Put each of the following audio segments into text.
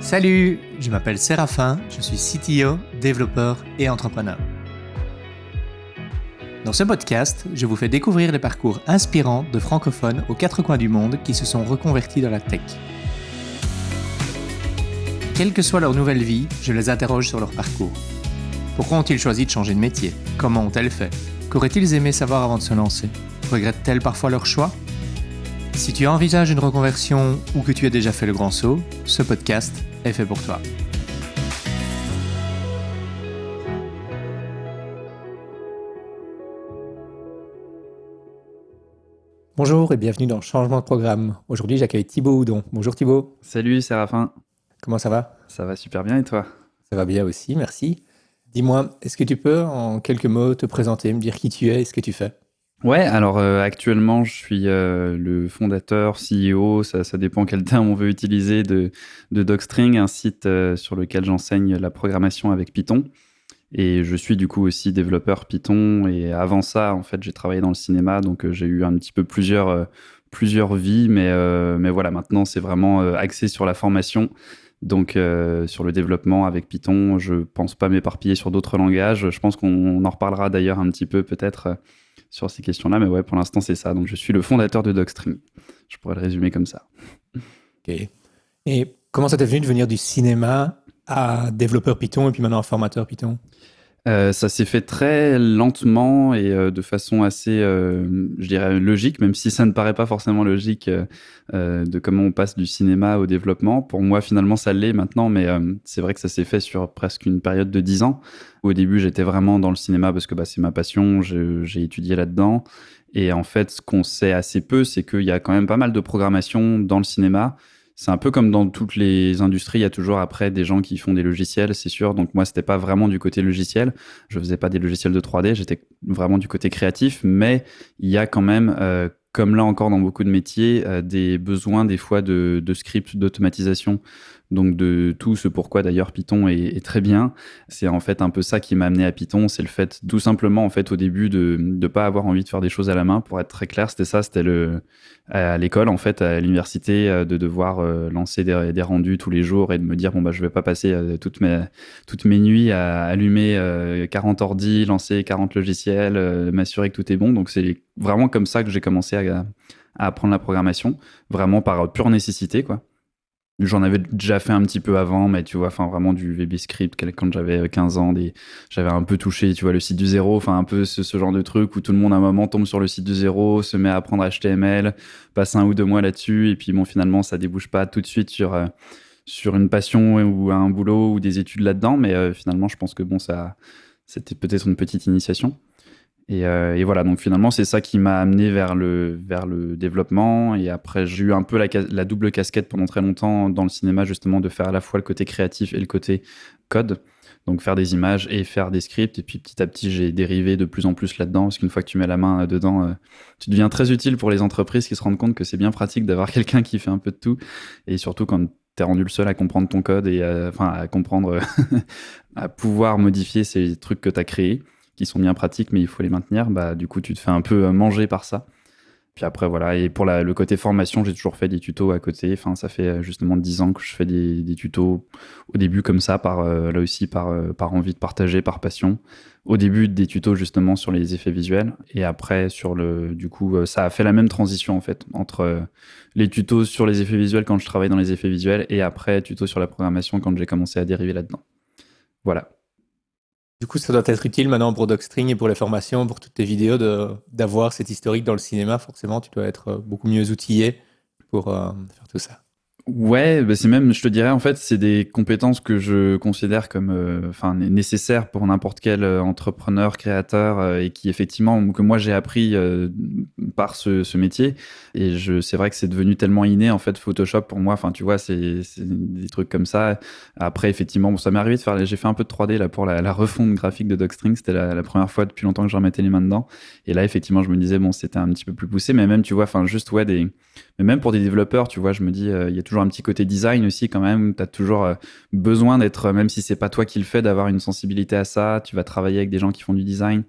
Salut, je m'appelle Séraphin, je suis CTO, développeur et entrepreneur. Dans ce podcast, je vous fais découvrir les parcours inspirants de francophones aux quatre coins du monde qui se sont reconvertis dans la tech. Quelle que soit leur nouvelle vie, je les interroge sur leur parcours. Pourquoi ont-ils choisi de changer de métier? Comment ont-elles fait? Qu'auraient-ils aimé savoir avant de se lancer? Regrettent-elles parfois leur choix? Si tu envisages une reconversion ou que tu as déjà fait le grand saut, ce podcast est fait pour toi. Bonjour et bienvenue dans Changement de programme. Aujourd'hui, j'accueille Thibaut Houdon. Bonjour Thibaut. Salut Séraphin. Comment ça va? Ça va super bien et toi? Ça va bien aussi, merci. Dis-moi, est-ce que tu peux en quelques mots te présenter, me dire qui tu es et ce que tu fais? Ouais, alors euh, actuellement je suis euh, le fondateur, CEO, ça, ça, dépend quel terme on veut utiliser, de, de Docstring, un site euh, sur lequel j'enseigne la programmation avec Python. Et je suis du coup aussi développeur Python. Et avant ça, en fait, j'ai travaillé dans le cinéma, donc j'ai eu un petit peu plusieurs, plusieurs vies. Mais, mais voilà, maintenant c'est vraiment axé sur la formation. Donc sur le développement avec Python, je pense pas m'éparpiller sur d'autres langages. Je pense qu'on en reparlera d'ailleurs un petit peu peut-être sur ces questions-là. Mais ouais, pour l'instant, c'est ça. Donc, je suis le fondateur de Docstring. Je pourrais le résumer comme ça. Et comment ça t'est venu de venir du cinéma à développeur Python et puis maintenant formateur Python? Euh, ça s'est fait très lentement et euh, de façon assez, euh, je dirais, logique, même si ça ne paraît pas forcément logique de comment on passe du cinéma au développement. Pour moi, finalement, ça l'est maintenant, mais c'est vrai que ça s'est fait sur presque une période de 10 ans. Au début, j'étais vraiment dans le cinéma parce que bah, c'est ma passion, j'ai étudié là-dedans. Et en fait, ce qu'on sait assez peu, c'est qu'il y a quand même pas mal de programmation dans le cinéma c'est un peu comme dans toutes les industries, il y a toujours après des gens qui font des logiciels, c'est sûr. Donc moi, c'était pas vraiment du côté logiciel. Je faisais pas des logiciels de 3D, j'étais vraiment du côté créatif. Mais il y a quand même, euh, comme là encore dans beaucoup de métiers, euh, des besoins des fois de, de scripts d'automatisation donc de tout ce pourquoi d'ailleurs Python est, très bien. C'est en fait un peu ça qui m'a amené à Python, c'est le fait tout simplement en fait au début de ne pas avoir envie de faire des choses à la main. Pour être très clair, c'était ça, c'était le à l'école en fait, à l'université, euh, de devoir euh, lancer des, rendus tous les jours et de me dire bon bah je vais pas passer euh, toutes mes toutes mes nuits à allumer 40 ordi, lancer 40 logiciels, m'assurer que tout est bon. Donc c'est vraiment comme ça que j'ai commencé à, à apprendre la programmation, vraiment par pure nécessité quoi. J'en avais déjà fait un petit peu avant, mais tu vois, enfin vraiment du VB-script quand j'avais 15 ans, des... j'avais un peu touché, tu vois, le site du zéro, enfin un peu ce, genre de truc où tout le monde à un moment tombe sur le site du zéro, se met à apprendre HTML, passe un ou deux mois là-dessus, et puis bon, finalement, ça débouche pas tout de suite sur, euh, une passion ou un boulot ou des études là-dedans, mais euh, finalement, je pense que bon, ça, c'était peut-être une petite initiation. Euh, et, voilà, donc finalement, c'est ça qui m'a amené vers le, vers le développement. Et après, j'ai eu un peu la, double casquette pendant très longtemps dans le cinéma, justement, de faire à la fois le côté créatif et le côté code. Donc faire des images et faire des scripts. Et puis petit à petit, j'ai dérivé de plus en plus là-dedans, parce qu'une fois que tu mets la main dedans, euh, tu deviens très utile pour les entreprises qui se rendent compte que c'est bien pratique d'avoir quelqu'un qui fait un peu de tout. Et surtout quand tu es rendu le seul à comprendre ton code et enfin à comprendre, à pouvoir modifier ces trucs que tu as créés qui sont bien pratiques, mais il faut les maintenir, bah, du coup, tu te fais un peu euh, manger par ça. Puis après, voilà. Et pour le côté formation, j'ai toujours fait des tutos à côté. Enfin, ça fait euh, justement 10 ans que je fais des, tutos au début comme ça, par, euh, là aussi, par, par envie de partager, par passion. Au début, des tutos justement sur les effets visuels. Et après, sur le, du coup, ça a fait la même transition en fait entre les tutos sur les effets visuels quand je travaille dans les effets visuels et après, tutos sur la programmation quand j'ai commencé à dériver là-dedans. Voilà. Du coup, ça doit être utile maintenant pour Docstring et pour les formations, pour toutes tes vidéos, d'avoir cet historique dans le cinéma. Forcément, tu dois être euh, beaucoup mieux outillé pour euh, faire tout ça. Ouais, bah c'est même, je te dirais, en fait, c'est des compétences que je considère comme euh, enfin nécessaires pour n'importe quel euh, entrepreneur, créateur, euh, et qui effectivement, que moi j'ai appris par ce, ce, métier. Et je, c'est vrai que c'est devenu tellement inné, en fait, Photoshop pour moi. Enfin, tu vois, c'est, des trucs comme ça. Après, effectivement, bon, ça m'est arrivé de faire, j'ai fait un peu de 3D là pour la, la refonte graphique de Docstring. C'était la, la, première fois depuis longtemps que je remettais les mains dedans. Et là, effectivement, je me disais, bon, c'était un petit peu plus poussé, mais même, tu vois, enfin, juste, ouais, des, mais même pour des développeurs, tu vois, je me dis, il y a toujours un petit côté design aussi quand même. Tu as toujours euh, besoin d'être, même si c'est pas toi qui le fais, d'avoir une sensibilité à ça. Tu vas travailler avec des gens qui font du design.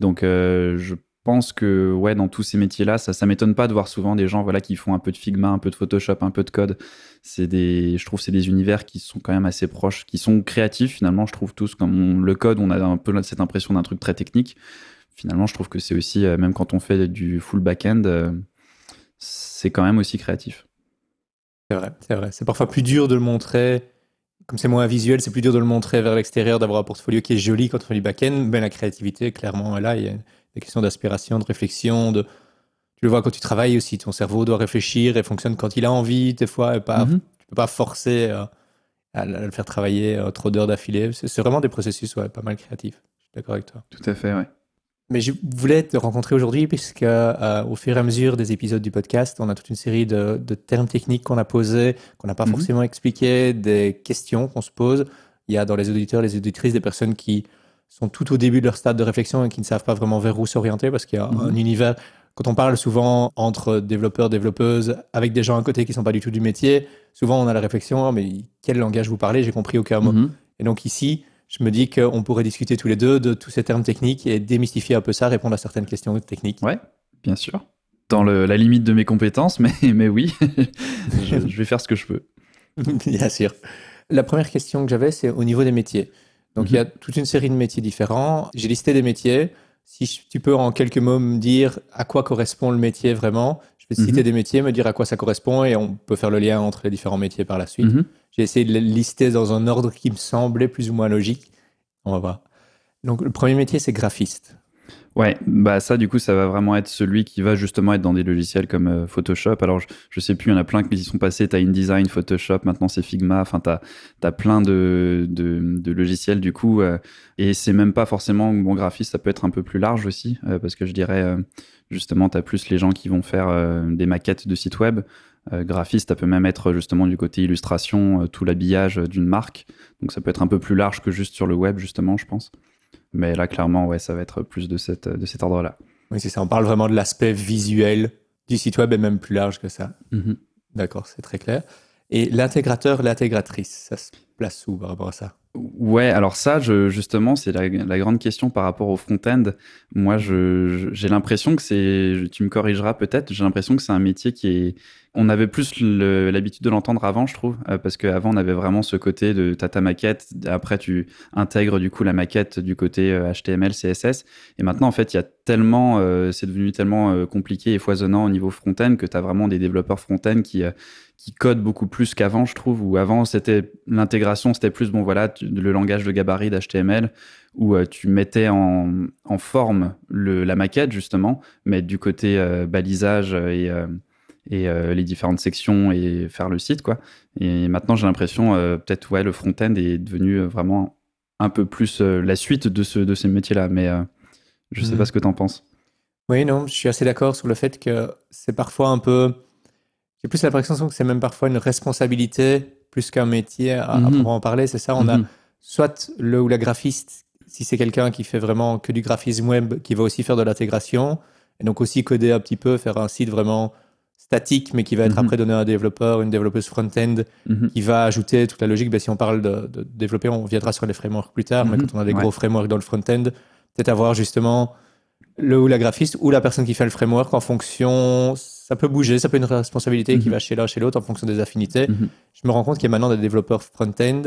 Donc, euh, je pense que ouais, dans tous ces métiers-là, ça, ça m'étonne pas de voir souvent des gens voilà qui font un peu de Figma, un peu de Photoshop, un peu de code. C'est des, je trouve, c'est des univers qui sont quand même assez proches, qui sont créatifs finalement. Je trouve tous comme le code, on a un peu cette impression d'un truc très technique. Finalement, je trouve que c'est aussi même quand on fait du full back-end, c'est quand même aussi créatif. C'est vrai, c'est vrai. C'est parfois plus dur de le montrer comme c'est moins visuel, c'est plus dur de le montrer vers l'extérieur, d'avoir un portfolio qui est joli quand on fait du back-end. Mais la créativité, clairement, là, il y a des questions d'aspiration, de réflexion, de... Tu le vois quand tu travailles aussi, ton cerveau doit réfléchir et fonctionne quand il a envie, des fois, et pas, mhm. tu peux pas forcer euh, à, le faire travailler euh, trop d'heures d'affilée. C'est vraiment des processus ouais, pas mal créatifs. Je suis d'accord avec toi. Tout à fait, ouais. Mais je voulais te rencontrer aujourd'hui puisque euh, au fur et à mesure des épisodes du podcast, on a toute une série de, termes techniques qu'on a posés, qu'on n'a pas mhm. forcément expliqués, des questions qu'on se pose. Il y a dans les auditeurs, les auditrices, des personnes qui sont tout au début de leur stade de réflexion et qui ne savent pas vraiment vers où s'orienter parce qu'il y a mhm. un univers. Quand on parle souvent entre développeurs, développeuses, avec des gens à côté qui ne sont pas du tout du métier, souvent on a la réflexion, oh, mais quel langage vous parlez? J'ai compris aucun mot. Mhm. Et donc ici, je me dis qu'on pourrait discuter tous les deux de tous ces termes techniques et démystifier un peu ça, répondre à certaines questions techniques. Ouais, bien sûr. Dans la limite de mes compétences, mais, mais oui, je, vais faire ce que je peux. bien sûr. La première question que j'avais, c'est au niveau des métiers. Donc, il y a mhm. toute une série de métiers différents. J'ai listé des métiers. Si tu peux en quelques mots me dire à quoi correspond le métier vraiment, je vais citer mhm. des métiers, me dire à quoi ça correspond et on peut faire le lien entre les différents métiers par la suite. Mhm. J'ai essayé de les lister dans un ordre qui me semblait plus ou moins logique. On va voir. Donc, le premier métier, c'est graphiste. Ouais, bah ça du coup ça va vraiment être celui qui va justement être dans des logiciels comme euh, Photoshop. Alors je, je, sais plus, il y en a plein qui y sont passés. T'as InDesign, Photoshop, maintenant c'est Figma. Enfin t'as as plein de, logiciels du coup. Euh, et c'est même pas forcément bon graphiste, ça peut être un peu plus large aussi euh, parce que je dirais justement t'as plus les gens qui vont faire des maquettes de sites web. graphiste, ça peut même être justement du côté illustration, tout l'habillage d'une marque. Donc ça peut être un peu plus large que juste sur le web justement, je pense. Mais là, clairement, ouais, ça va être plus de, cette, de cet ordre-là. Oui, c'est ça. On parle vraiment de l'aspect visuel du site web et même plus large que ça. Mhm. D'accord, c'est très clair. Et l'intégrateur, l'intégratrice, ça se place où par rapport à ça? Ouais, alors ça, je, justement, c'est la, grande question par rapport au front-end. Moi, j'ai l'impression que c'est, tu me corrigeras peut-être, j'ai l'impression que c'est un métier qui est, on avait plus l'habitude de l'entendre avant, je trouve, euh, parce qu'avant, on avait vraiment ce côté de t'as ta maquette, après tu intègres du coup la maquette du côté HTML, euh, CSS, et maintenant, en fait, il y a tellement, euh, c'est devenu tellement compliqué et foisonnant au niveau front-end que tu as vraiment des développeurs front-end qui qui codent beaucoup plus qu'avant, je trouve, où avant, c'était l'intégration, c'était plus, bon, voilà, le langage de gabarit d'HTML, où tu mettais en, en forme le, la maquette, justement, mais du côté balisage et et euh, les différentes sections et faire le site quoi. Et maintenant j'ai l'impression euh, peut-être ouais le front-end est devenu euh, vraiment un peu plus la suite de ce de ces métiers-là, mais je sais mhm. pas ce que tu en penses. Oui non, je suis assez d'accord sur le fait que c'est parfois un peu j'ai plus l'impression que c'est même parfois une responsabilité plus qu'un métier à, mhm. en parler, c'est ça. On a mhm. soit le ou la graphiste, si c'est quelqu'un qui fait vraiment que du graphisme web, qui va aussi faire de l'intégration, et donc aussi coder un petit peu, faire un site vraiment statique, mais qui va être mhm. après donné à un développeur, une développeuse front-end, mhm. qui va ajouter toute la logique. Ben, si on parle de, développer, on viendra sur les frameworks plus tard, mais quand on a des gros frameworks dans le front-end, peut-être avoir justement le ou la graphiste ou la personne qui fait le framework en fonction, ça peut bouger, ça peut être une responsabilité qui va chez l'un, chez l'autre en fonction des affinités. Je me rends compte qu'il y a maintenant des développeurs front-end,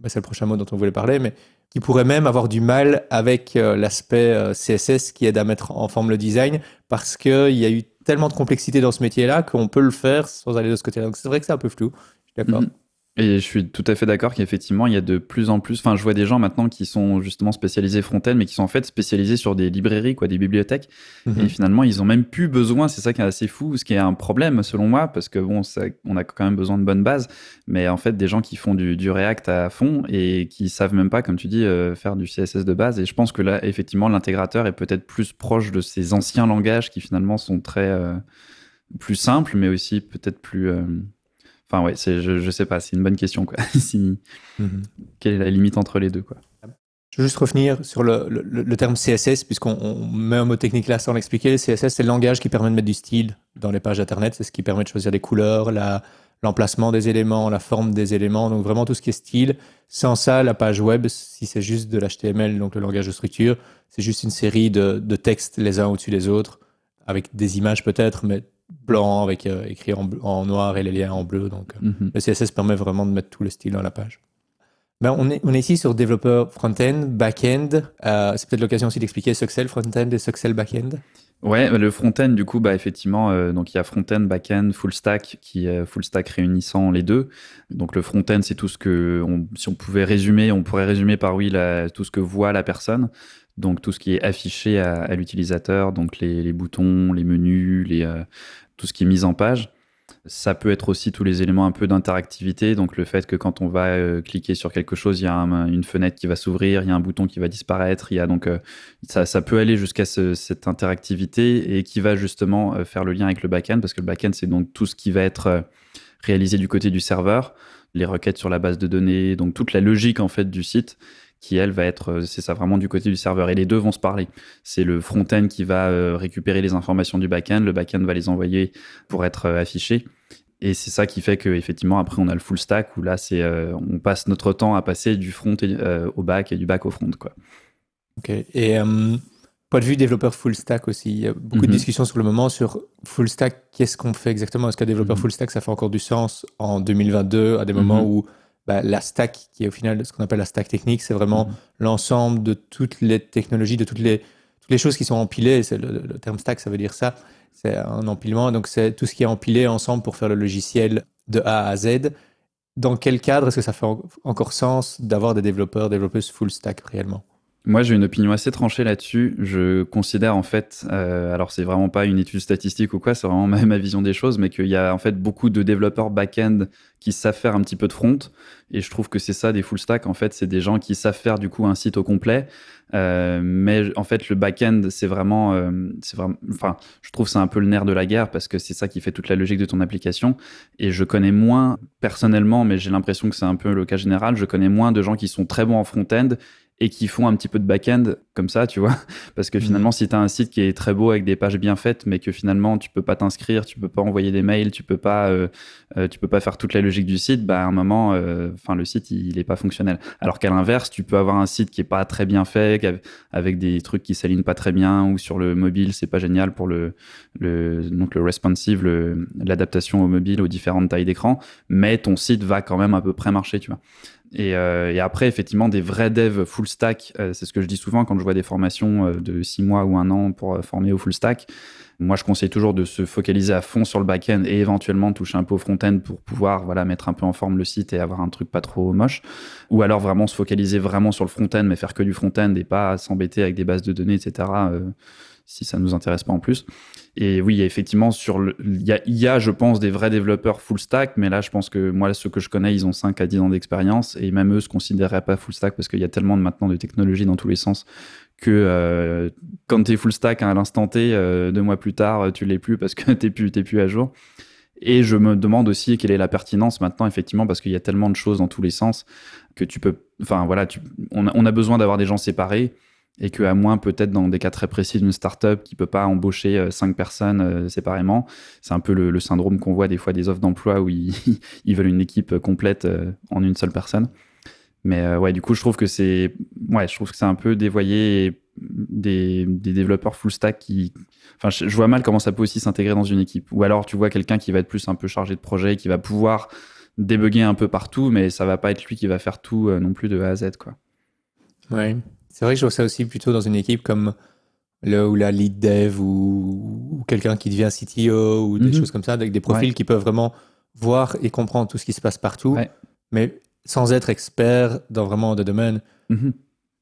ben, c'est le prochain mot dont on voulait parler, mais qui pourraient même avoir du mal avec euh, l'aspect euh, CSS qui aide à mettre en forme le design parce qu'il y a eu tellement de complexité dans ce métier-là qu'on peut le faire sans aller de ce côté-là. Donc c'est vrai que c'est un peu flou. Je suis d'accord. Mhm. Et je suis tout à fait d'accord qu'effectivement, il y a de plus en plus. Enfin, je vois des gens maintenant qui sont justement spécialisés front-end, mais qui sont en fait spécialisés sur des librairies, quoi, des bibliothèques. Mhm. Et finalement, ils ont même plus besoin. C'est ça qui est assez fou, ce qui est un problème selon moi, parce que bon, ça, on a quand même besoin de bonnes bases. Mais en fait, des gens qui font du, du React à fond et qui savent même pas, comme tu dis, euh, faire du CSS de base. Et je pense que là, effectivement, l'intégrateur est peut-être plus proche de ces anciens langages qui finalement sont très euh, plus simples, mais aussi peut-être plus euh, Enfin, ouais, je, je sais pas, c'est une bonne question. Quoi. si, mhm. Quelle est la limite entre les deux quoi. Je veux juste revenir sur le, le, terme CSS, puisqu'on met un mot technique là sans l'expliquer. CSS, c'est le langage qui permet de mettre du style dans les pages Internet. C'est ce qui permet de choisir les couleurs, l'emplacement des éléments, la forme des éléments, donc vraiment tout ce qui est style. Sans ça, la page web, si c'est juste de l'HTML, donc le langage de structure, c'est juste une série de, textes les uns au-dessus des autres, avec des images peut-être, mais blanc, avec euh, écrit en, noir et les liens en bleu. Donc euh, mhm. le CSS permet vraiment de mettre tout le style dans la page. Ben, on, est, on est ici sur développeur front-end, back-end. Euh, c'est peut-être l'occasion aussi d'expliquer le front-end et le back-end. Ouais, le front-end, du coup, bah, effectivement, euh, donc il y a front-end, back-end, full stack, qui est full stack réunissant les deux. Donc le front-end, c'est tout ce que, si on pouvait résumer, on pourrait résumer par oui, tout ce que voit la personne. Donc tout ce qui est affiché à, l'utilisateur, donc les, boutons, les menus, euh, tout ce qui est mis en page. Ça peut être aussi tous les éléments un peu d'interactivité, donc le fait que quand on va euh, cliquer sur quelque chose, il y a une fenêtre qui va s'ouvrir, il y a un bouton qui va disparaître, il y a donc euh, ça, peut aller jusqu'à cette interactivité et qui va justement faire le lien avec le backend, parce que le backend c'est donc tout ce qui va être réalisé du côté du serveur, les requêtes sur la base de données, donc toute la logique en fait du site qui elle va être, euh, c'est ça vraiment du côté du serveur. Et les deux vont se parler. C'est le front-end qui va euh, récupérer les informations du back-end, le back-end va les envoyer pour être euh, affichés. Et c'est ça qui fait qu'effectivement, après, on a le full stack où là, c'est, on passe notre temps à passer du front au back et du back au front. Quoi. Ok. Et point de vue développeur full stack aussi, il y a beaucoup de mhm. discussions sur le moment sur full stack. Qu'est-ce qu'on fait exactement? Est-ce qu'un développeur mhm. full stack, ça fait encore du sens en 2022 à des moments mhm. où bah, la stack, qui est au final ce qu'on appelle la stack technique, c'est vraiment mm-hmm. l'ensemble de toutes les technologies, de toutes les, toutes les choses qui sont empilées. C'est le, terme stack, ça veut dire ça. C'est un empilement. Donc, c'est tout ce qui est empilé ensemble pour faire le logiciel de A à Z. Dans quel cadre est-ce que ça fait encore sens d'avoir des développeurs, développeuses full stack réellement? Moi, j'ai une opinion assez tranchée là-dessus. Je considère en fait, euh, alors c'est vraiment pas une étude statistique ou quoi, c'est vraiment ma, ma, vision des choses, mais qu'il y a en fait beaucoup de développeurs back-end qui savent faire un petit peu de front. Et je trouve que c'est ça des full stack. En fait, c'est des gens qui savent faire du coup un site au complet. Euh, mais en fait, le back-end, c'est vraiment, euh, c'est vraiment, enfin, je trouve c'est un peu le nerf de la guerre parce que c'est ça qui fait toute la logique de ton application. Et je connais moins personnellement, mais j'ai l'impression que c'est un peu le cas général. Je connais moins de gens qui sont très bons en front-end et qui font un petit peu de back-end comme ça, tu vois. Parce que finalement, mhm. si tu as un site qui est très beau avec des pages bien faites, mais que finalement tu peux pas t'inscrire, tu peux pas envoyer des mails, tu peux pas, euh, euh, tu peux pas faire toute la logique du site, bah à un moment, euh, le site il, est pas fonctionnel. Alors qu'à l'inverse, tu peux avoir un site qui est pas très bien fait, avec des trucs qui s'alignent pas très bien, ou sur le mobile c'est pas génial pour le, le donc le responsive, l'adaptation au mobile aux différentes tailles d'écran, mais ton site va quand même à peu près marcher, tu vois. Euh, et, après, effectivement, des vrais devs full stack, euh, c'est ce que je dis souvent quand je vois des formations euh, de six mois ou un an pour former au full stack. Moi, je conseille toujours de se focaliser à fond sur le back-end et éventuellement toucher un peu au front-end pour pouvoir voilà, mettre un peu en forme le site et avoir un truc pas trop moche. Ou alors vraiment se focaliser vraiment sur le front-end, mais faire que du front-end et pas s'embêter avec des bases de données, etc si ça nous intéresse pas en plus. Et oui, effectivement, sur le, il y a, je pense, des vrais développeurs full stack, mais là, je pense que moi, ceux que je connais, ils ont 5 à 10 ans d'expérience, et même eux se considéraient pas full stack parce qu'il y a tellement de, maintenant de technologies dans tous les sens que euh, quand tu es full stack à l'instant T, euh, deux mois plus tard, tu l'es plus parce que tu plus, plus à jour. Et je me demande aussi quelle est la pertinence maintenant, effectivement, parce qu'il y a tellement de choses dans tous les sens que tu peux. Enfin, voilà, on, a, besoin d'avoir des gens séparés et qu'à moins peut-être dans des cas très précis d'une startup qui peut pas embaucher euh, cinq personnes euh, séparément, c'est un peu le, syndrome qu'on voit des fois des offres d'emploi où ils, veulent une équipe complète euh, en une seule personne. Mais ouais, du coup, je trouve que c'est ouais, je trouve que c'est un peu dévoyé des, des, développeurs full stack qui, enfin, je, vois mal comment ça peut aussi s'intégrer dans une équipe. Ou alors, tu vois quelqu'un qui va être plus un peu chargé de projet, qui va pouvoir débugger un peu partout, mais ça va pas être lui qui va faire tout non plus de A à Z, quoi. Ouais. C'est vrai que je vois ça aussi plutôt dans une équipe comme le ou la lead dev ou, quelqu'un qui devient CTO ou des mhm. choses comme ça, avec des profils qui peuvent vraiment voir et comprendre tout ce qui se passe partout, mais sans être expert dans vraiment des domaines. Mhm.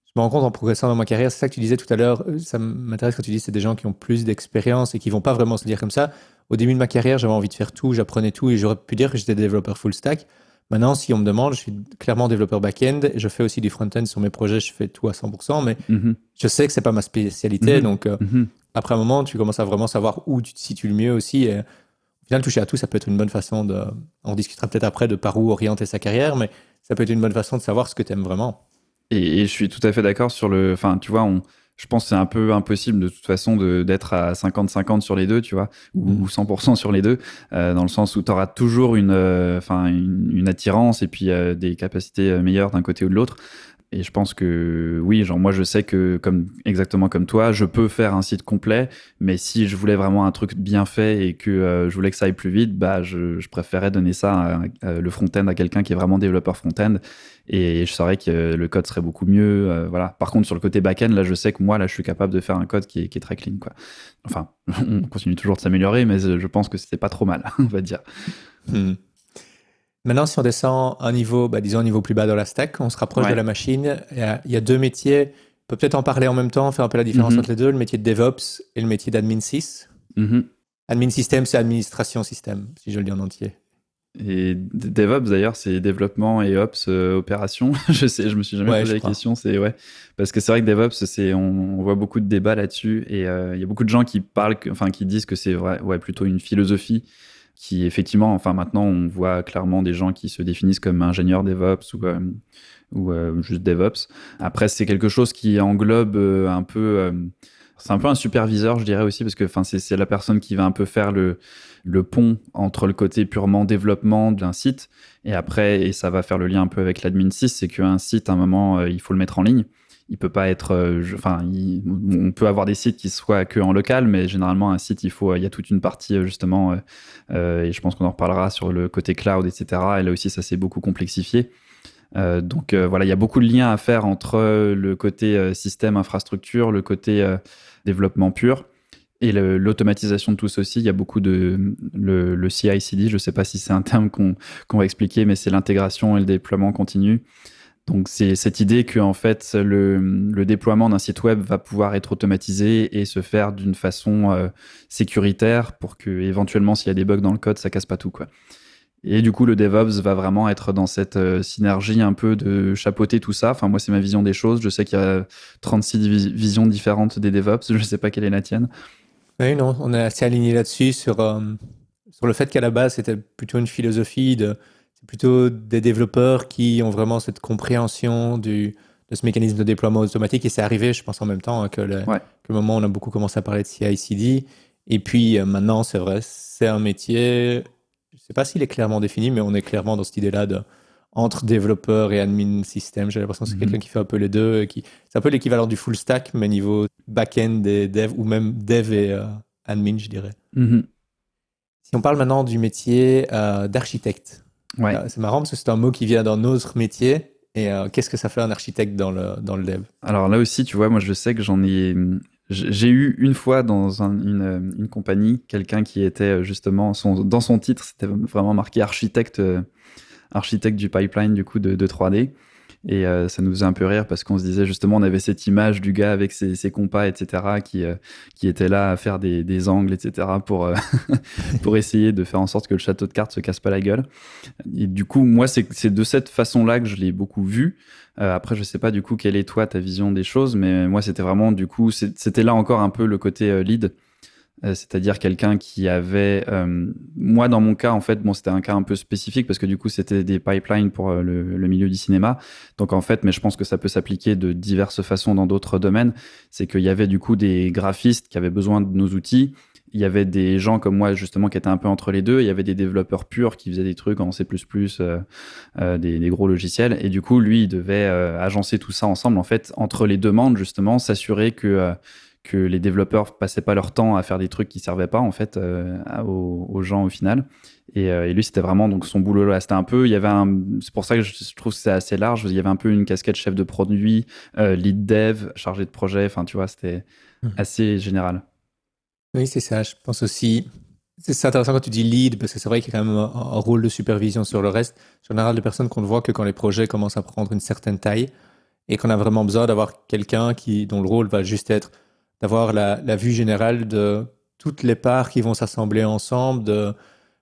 Je me rends compte en progressant dans ma carrière, c'est ça que tu disais tout à l'heure, euh, ça m'intéresse quand tu dis que c'est des gens qui ont plus d'expérience et qui vont pas vraiment se dire comme ça. Au début de ma carrière, j'avais envie de faire tout, j'apprenais tout et j'aurais pu dire que j'étais développeur full stack. Maintenant, si on me demande, je suis clairement développeur back-end. Je fais aussi du front-end sur mes projets. Je fais tout à 100%, mais mhm. je sais que c'est pas ma spécialité. Mhm. Donc, euh, mhm. après un moment, tu commences à vraiment savoir où tu te situes le mieux aussi. Et, au final, toucher à tout, ça peut être une bonne façon de. On discutera peut-être après de par où orienter sa carrière, mais ça peut être une bonne façon de savoir ce que tu aimes vraiment. Et, je suis tout à fait d'accord sur le. Enfin, tu vois, on je pense que c'est un peu impossible de toute façon d'être à 50-50 sur les deux, tu vois, ou, 100% mm. sur les deux, euh, dans le sens où tu auras toujours une, euh, enfin une, attirance et puis euh, des capacités meilleures d'un côté ou de l'autre. Et je pense que oui, genre moi je sais que comme exactement comme toi, je peux faire un site complet, mais si je voulais vraiment un truc bien fait et que je voulais que ça aille plus vite, bah je, je préférais donner ça le front-end à quelqu'un qui est vraiment développeur front-end et je saurais que le code serait beaucoup mieux. Euh, voilà. Par contre, sur le côté back-end, là, je sais que moi, là, je suis capable de faire un code qui est, qui est très clean. Quoi. Enfin, on continue toujours de s'améliorer, mais je pense que c'était pas trop mal, on va dire. Hmm. Maintenant, si on descend un niveau, bah, disons un niveau plus bas dans la stack, on se rapproche de la machine. Il y, a, deux métiers. On peut peut-être en parler en même temps, faire un peu la différence mhm. entre les deux, le métier de DevOps et le métier d'admin sys. Mhm. Admin system, c'est administration système, si je le dis en entier. Et DevOps d'ailleurs, c'est développement et Ops euh, opération. je sais, je me suis jamais posé la question. C'est ouais, parce que c'est vrai que DevOps, c'est on, voit beaucoup de débats là-dessus et euh, il y a beaucoup de gens qui parlent, enfin qui disent que c'est vrai, ouais, plutôt une philosophie qui effectivement, enfin maintenant, on voit clairement des gens qui se définissent comme ingénieurs DevOps ou euh, ou juste DevOps. Après, c'est quelque chose qui englobe un peu, c'est un peu un superviseur, je dirais aussi, parce que enfin c'est la personne qui va un peu faire le le pont entre le côté purement développement d'un site et après, et ça va faire le lien un peu avec l'admin 6, c'est qu'un site, à un moment, euh, il faut le mettre en ligne. Il peut pas être, euh, enfin, on peut avoir des sites qui soient que en local, mais généralement un site, il faut, il y a toute une partie euh, justement, et je pense qu'on en reparlera sur le côté cloud, etc. Et là aussi, ça s'est beaucoup complexifié. donc voilà, il y a beaucoup de liens à faire entre le côté système, infrastructure, le côté développement pur. Et l'automatisation de tout ceci, il y a beaucoup de le, CI/CD. Je ne sais pas si c'est un terme qu'on va expliquer, mais c'est l'intégration et le déploiement continu. Donc c'est cette idée que en fait le, déploiement d'un site web va pouvoir être automatisé et se faire d'une façon euh, sécuritaire pour que éventuellement s'il y a des bugs dans le code, ça casse pas tout quoi. Et du coup, le DevOps va vraiment être dans cette euh, synergie un peu de chapeauter tout ça. Enfin, moi, c'est ma vision des choses. Je sais qu'il y a 36 visions différentes des DevOps. Je ne sais pas quelle est la tienne. Oui, non, on est assez aligné là-dessus sur, euh, sur le fait qu'à la base, c'était plutôt une philosophie de. C'est plutôt des développeurs qui ont vraiment cette compréhension du, de ce mécanisme de déploiement automatique. Et c'est arrivé, je pense, en même temps hein, que, le, moment où on a beaucoup commencé à parler de CI/CD. Et puis euh, maintenant, c'est vrai, c'est un métier. Je ne sais pas s'il est clairement défini, mais on est clairement dans cette idée-là de entre développeur et admin système. J'ai l'impression que c'est mhm. quelqu'un qui fait un peu les deux. Qui... C'est un peu l'équivalent du full stack, mais niveau back-end et dev, ou même dev et euh, admin, je dirais. Mhm. Si on parle maintenant du métier euh, d'architecte, ouais. Euh, c'est marrant parce que c'est un mot qui vient d'un autre métier. Et qu'est-ce que ça fait un architecte dans le, dans le dev? Alors là aussi, tu vois, moi je sais que j'en ai. J'ai eu une fois dans une, une, compagnie quelqu'un qui était justement, son, dans son titre, c'était vraiment marqué architecte architecte du pipeline du coup de, 3D. Et euh, ça nous faisait un peu rire parce qu'on se disait justement, on avait cette image du gars avec ses, compas, etc., qui, euh, qui était là à faire des, angles, etc., pour, euh, pour essayer de faire en sorte que le château de cartes se casse pas la gueule. Et du coup, moi, c'est de cette façon-là que je l'ai beaucoup vu. après, je sais pas du coup quelle est toi ta vision des choses, mais moi, c'était vraiment du coup, c'était là encore un peu le côté lead euh, c'est-à-dire quelqu'un qui avait, euh, moi dans mon cas en fait, bon c'était un cas un peu spécifique parce que du coup c'était des pipelines pour euh, le, milieu du cinéma, donc en fait, mais je pense que ça peut s'appliquer de diverses façons dans d'autres domaines, c'est qu'il y avait du coup des graphistes qui avaient besoin de nos outils, il y avait des gens comme moi justement qui étaient un peu entre les deux. Il y avait des développeurs purs qui faisaient des trucs en C++, des, des, gros logiciels. Et du coup, lui, il devait agencer tout ça ensemble. En fait, entre les demandes, justement, s'assurer que que les développeurs passaient pas leur temps à faire des trucs qui servaient pas en fait euh, aux, gens au final. Euh, et, lui, c'était vraiment donc son boulot là. C'était un peu, il y avait un, c'est pour ça que je, trouve que c'est assez large. Il y avait un peu une casquette chef de produit, euh, lead dev, chargé de projet. Enfin, tu vois, c'était mmh. assez général. Oui, c'est ça. Je pense aussi. C'est intéressant quand tu dis lead, parce que c'est vrai qu'il y a quand même un, rôle de supervision sur le reste. En général, de personnes qu'on ne voit que quand les projets commencent à prendre une certaine taille et qu'on a vraiment besoin d'avoir quelqu'un qui, dont le rôle va juste être d'avoir la, vue générale de toutes les parts qui vont s'assembler ensemble. De,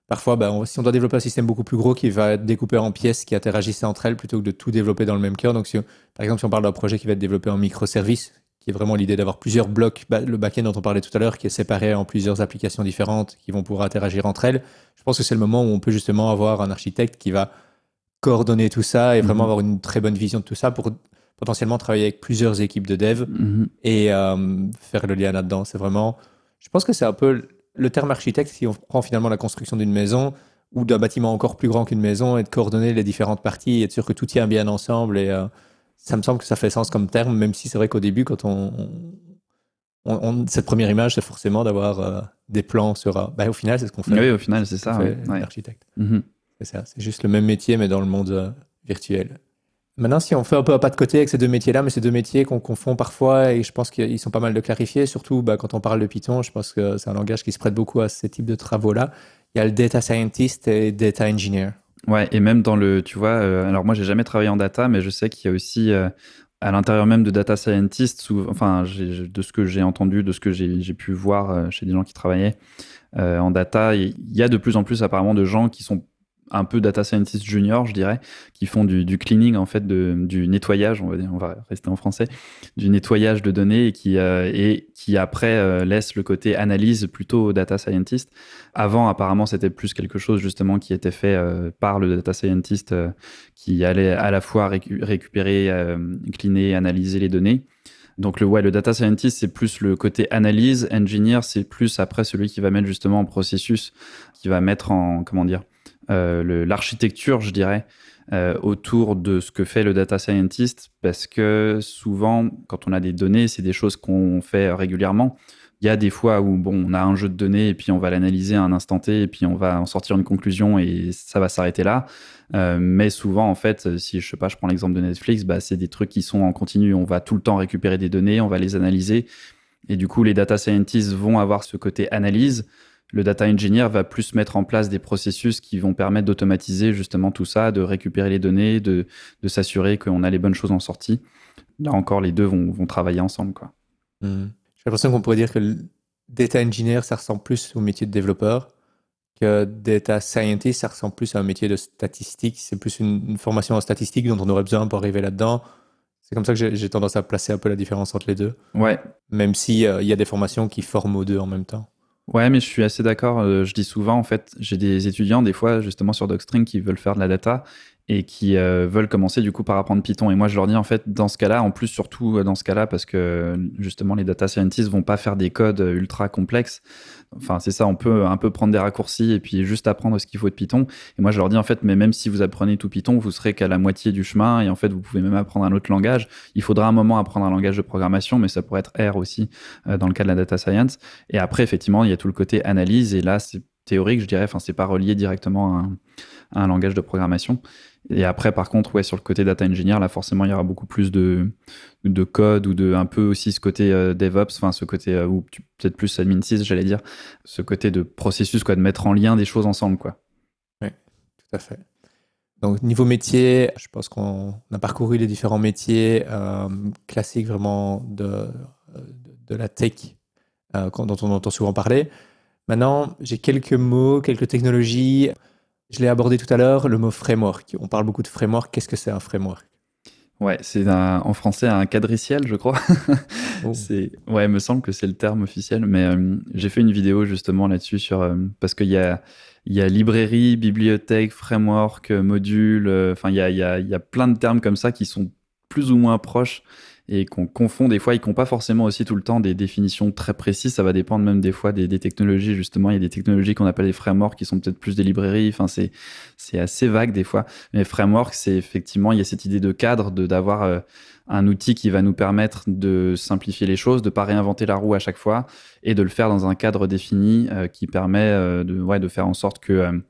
parfois, ben, si on doit développer un système beaucoup plus gros qui va être découpé en pièces qui interagissent entre elles plutôt que de tout développer dans le même cœur. Donc, si, par exemple, si on parle d'un projet qui va être développé en microservices, qui est vraiment l'idée d'avoir plusieurs blocs, bah, le backend dont on parlait tout à l'heure, qui est séparé en plusieurs applications différentes qui vont pouvoir interagir entre elles. Je pense que c'est le moment où on peut justement avoir un architecte qui va coordonner tout ça et vraiment mhm. avoir une très bonne vision de tout ça pour potentiellement travailler avec plusieurs équipes de dev Mhm. et euh, faire le lien là-dedans. C'est vraiment, je pense que c'est un peu le terme architecte si on prend finalement la construction d'une maison ou d'un bâtiment encore plus grand qu'une maison et de coordonner les différentes parties et être sûr que tout tient bien ensemble. Et euh, ça me semble que ça fait sens comme terme, même si c'est vrai qu'au début, quand on, on- on- cette première image, c'est forcément d'avoir euh, des plans sur. euh, ben, au final, c'est ce qu'on fait. Oui, au final, c'est ça. fait, ouais. Mhm. C'est ça, c'est juste le même métier, mais dans le monde virtuel. Maintenant, si on fait un peu un pas de côté avec ces deux métiers-là, mais ces deux métiers qu'on confond parfois, et je pense qu'ils sont pas mal de clarifier, surtout bah, quand on parle de Python, je pense que c'est un langage qui se prête beaucoup à ces types de travaux-là. Il y a le data scientist et data engineer. Ouais, et même dans le, tu vois, euh, alors moi j'ai jamais travaillé en data, mais je sais qu'il y a aussi euh, à l'intérieur même de data scientists, sou- enfin de ce que j'ai entendu, de ce que j'ai pu voir euh, chez des gens qui travaillaient en data, il y a de plus en plus apparemment de gens qui sont un peu data scientist junior, je dirais, qui font du, cleaning en fait, de, du nettoyage, on va dire, on va rester en français, du nettoyage de données et qui euh, et qui après euh, laissent le côté analyse plutôt au data scientist. Avant, apparemment, c'était plus quelque chose justement qui était fait euh, par le data scientist qui allait à la fois récu- récupérer, cleaner, analyser les données. Donc le, ouais, le data scientist, c'est plus le côté analyse. Engineer, c'est plus après celui qui va mettre justement en processus, qui va mettre en, comment dire, l'architecture, je dirais, euh, autour de ce que fait le data scientist, parce que souvent, quand on a des données, c'est des choses qu'on fait régulièrement. Il y a des fois où bon, on a un jeu de données et puis on va l'analyser à un instant T et puis on va en sortir une conclusion et ça va s'arrêter là. Euh, mais souvent, en fait, si je sais pas, je prends l'exemple de Netflix, bah, c'est des trucs qui sont en continu. On va tout le temps récupérer des données, on va les analyser. Et du coup, les data scientists vont avoir ce côté analyse. Le data engineer va plus mettre en place des processus qui vont permettre d'automatiser justement tout ça, de récupérer les données, de, de s'assurer qu'on a les bonnes choses en sortie. Là encore, les deux vont, vont travailler ensemble. Quoi. Hmm. J'ai l'impression qu'on pourrait dire que le data engineer, ça ressemble plus au métier de développeur, que data scientist, ça ressemble plus à un métier de statistique. C'est plus une, une formation en statistique dont on aurait besoin pour arriver là-dedans. C'est comme ça que j'ai j'ai tendance à placer un peu la différence entre les deux, Ouais, même s'il y a des formations qui forment aux deux en même temps. Ouais, mais je suis assez d'accord. Euh, je dis souvent, en fait, j'ai des étudiants, des fois, justement, sur Docstring, qui veulent faire de la data et qui euh, veulent commencer, du coup, par apprendre Python. Et moi, je leur dis, en fait, dans ce cas-là, en plus, surtout euh, dans ce cas-là, parce que, justement, les data scientists vont pas faire des codes ultra complexes. Enfin, c'est ça, on peut un peu prendre des raccourcis et puis juste apprendre ce qu'il faut de Python. Et moi, je leur dis, en fait, mais même si vous apprenez tout Python, vous serez qu'à la moitié du chemin et en fait, vous pouvez même apprendre un autre langage. Il faudra un moment apprendre un langage de programmation, mais ça pourrait être R aussi, euh, dans le cas de la data science. Et après, effectivement, il y a tout le côté analyse. Et là, c'est théorique, je dirais. Enfin, c'est pas relié directement à un, à un, langage de programmation. Et après, par contre, ouais, sur le côté data engineer, là, forcément, il y aura beaucoup plus de, de code ou de un peu aussi ce côté euh, DevOps, enfin, ce côté, euh, ou peut-être plus admin 6, j'allais dire, ce côté de processus, quoi, de mettre en lien des choses ensemble, quoi. Oui, tout à fait. Donc, niveau métier, je pense qu'on a parcouru les différents métiers euh, classiques vraiment de, de, la tech dont on entend souvent parler. Maintenant, j'ai quelques mots, quelques technologies. Je l'ai abordé tout à l'heure, le mot framework. On parle beaucoup de framework. Qu'est-ce que c'est un framework? Ouais, c'est en français un quadriciel, je crois. oh. c'est ouais, il me semble que c'est le terme officiel, mais euh, j'ai fait une vidéo justement là-dessus sur euh, parce qu'il y a il y a librairie, bibliothèque, framework, module, enfin il y a y a il y a plein de termes comme ça qui sont plus ou moins proches et qu'on confond des fois, ils n'ont pas forcément aussi tout le temps des définitions très précises. Ça va dépendre même des fois des, technologies. Justement, il y a des technologies qu'on appelle des frameworks qui sont peut-être plus des librairies. Enfin, c'est c'est assez vague des fois. Mais framework, c'est effectivement il y a cette idée de cadre, de d'avoir euh, un outil qui va nous permettre de simplifier les choses, de pas réinventer la roue à chaque fois et de le faire dans un cadre défini euh, qui permet euh, de ouais de faire en sorte que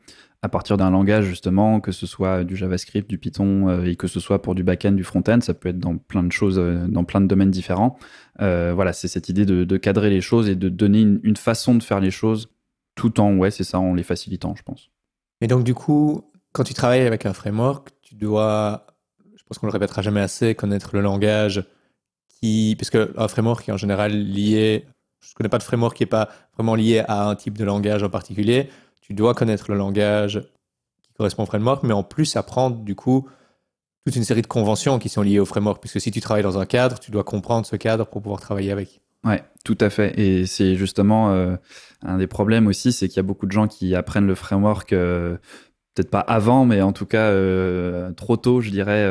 à partir d'un langage justement, que ce soit du JavaScript, du Python euh, et que ce soit pour du back-end, du front-end, ça peut être dans plein de choses, euh, dans plein de domaines différents. Euh, voilà, c'est cette idée de, cadrer les choses et de donner une, façon de faire les choses tout en, ouais, c'est ça, en les facilitant, je pense. Et donc du coup, quand tu travailles avec un framework, tu dois, je pense qu'on le répétera jamais assez, connaître le langage qui, parce qu'un framework est en général lié, je connais pas de framework qui est pas vraiment lié à un type de langage en particulier tu dois connaître le langage qui correspond au framework, mais en plus apprendre du coup toute une série de conventions qui sont liées au framework, puisque si tu travailles dans un cadre, tu dois comprendre ce cadre pour pouvoir travailler avec. Ouais, tout à fait. Et c'est justement euh, un des problèmes aussi, c'est qu'il y a beaucoup de gens qui apprennent le framework euh, peut-être pas avant, mais en tout cas trop tôt, je dirais,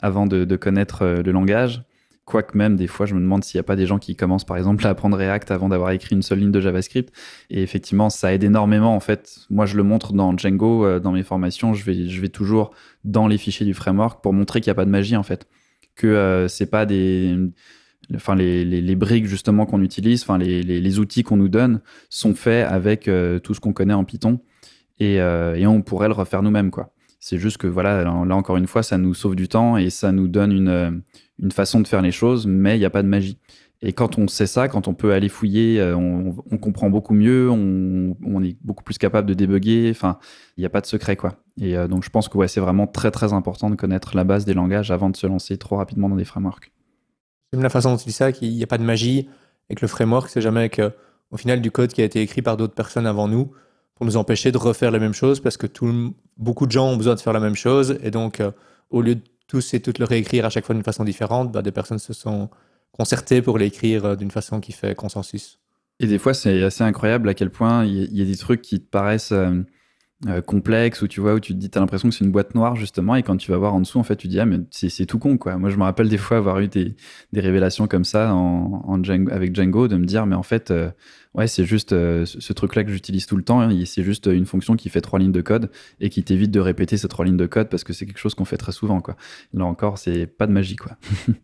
avant de connaître le langage. Quoique même, des fois, je me demande s'il n'y a pas des gens qui commencent, par exemple, à apprendre React avant d'avoir écrit une seule ligne de JavaScript. Et effectivement, ça aide énormément. En fait, moi, je le montre dans Django, euh, dans mes formations. Je vais, je vais toujours dans les fichiers du framework pour montrer qu'il n'y a pas de magie, en fait. Que euh, c'est pas des. Enfin, les, les, briques, justement, qu'on utilise, enfin, les, les, outils qu'on nous donne sont faits avec euh, tout ce qu'on connaît en Python. Et, et on pourrait le refaire nous-mêmes, quoi. C'est juste que, voilà, là, encore une fois, ça nous sauve du temps et ça nous donne une une façon de faire les choses, mais il n'y a pas de magie. Et quand on sait ça, quand on peut aller fouiller, euh, on, comprend beaucoup mieux, on, est beaucoup plus capable de débugger. Enfin, il n'y a pas de secret, quoi. Et euh, donc, je pense que ouais, c'est vraiment très, très important de connaître la base des langages avant de se lancer trop rapidement dans des frameworks. J'aime la façon dont tu dis ça, qu'il n'y a pas de magie et que le framework, c'est jamais que, au final, du code qui a été écrit par d'autres personnes avant nous pour nous empêcher de refaire la même chose parce que tout, beaucoup de gens ont besoin de faire la même chose. Et donc, euh, au lieu de tous et toutes le réécrire à chaque fois d'une façon différente, bah, des personnes se sont concertées pour l'écrire euh, d'une façon qui fait consensus. Et des fois, c'est assez incroyable à quel point il y, a des trucs qui te paraissent euh, euh, complexes, ou tu vois, où tu te dis, as l'impression que c'est une boîte noire, justement, et quand tu vas voir en dessous, en fait, tu te dis, ah, mais c'est tout con, quoi. Moi, je me rappelle des fois avoir eu des, révélations comme ça en, avec Django, de me dire, mais en fait, ouais, c'est juste euh, ce truc-là que j'utilise tout le temps. Hein, c'est juste une fonction qui fait trois lignes de code et qui t'évite de répéter ces trois lignes de code parce que c'est quelque chose qu'on fait très souvent. Quoi. Là encore, c'est pas de magie. Quoi.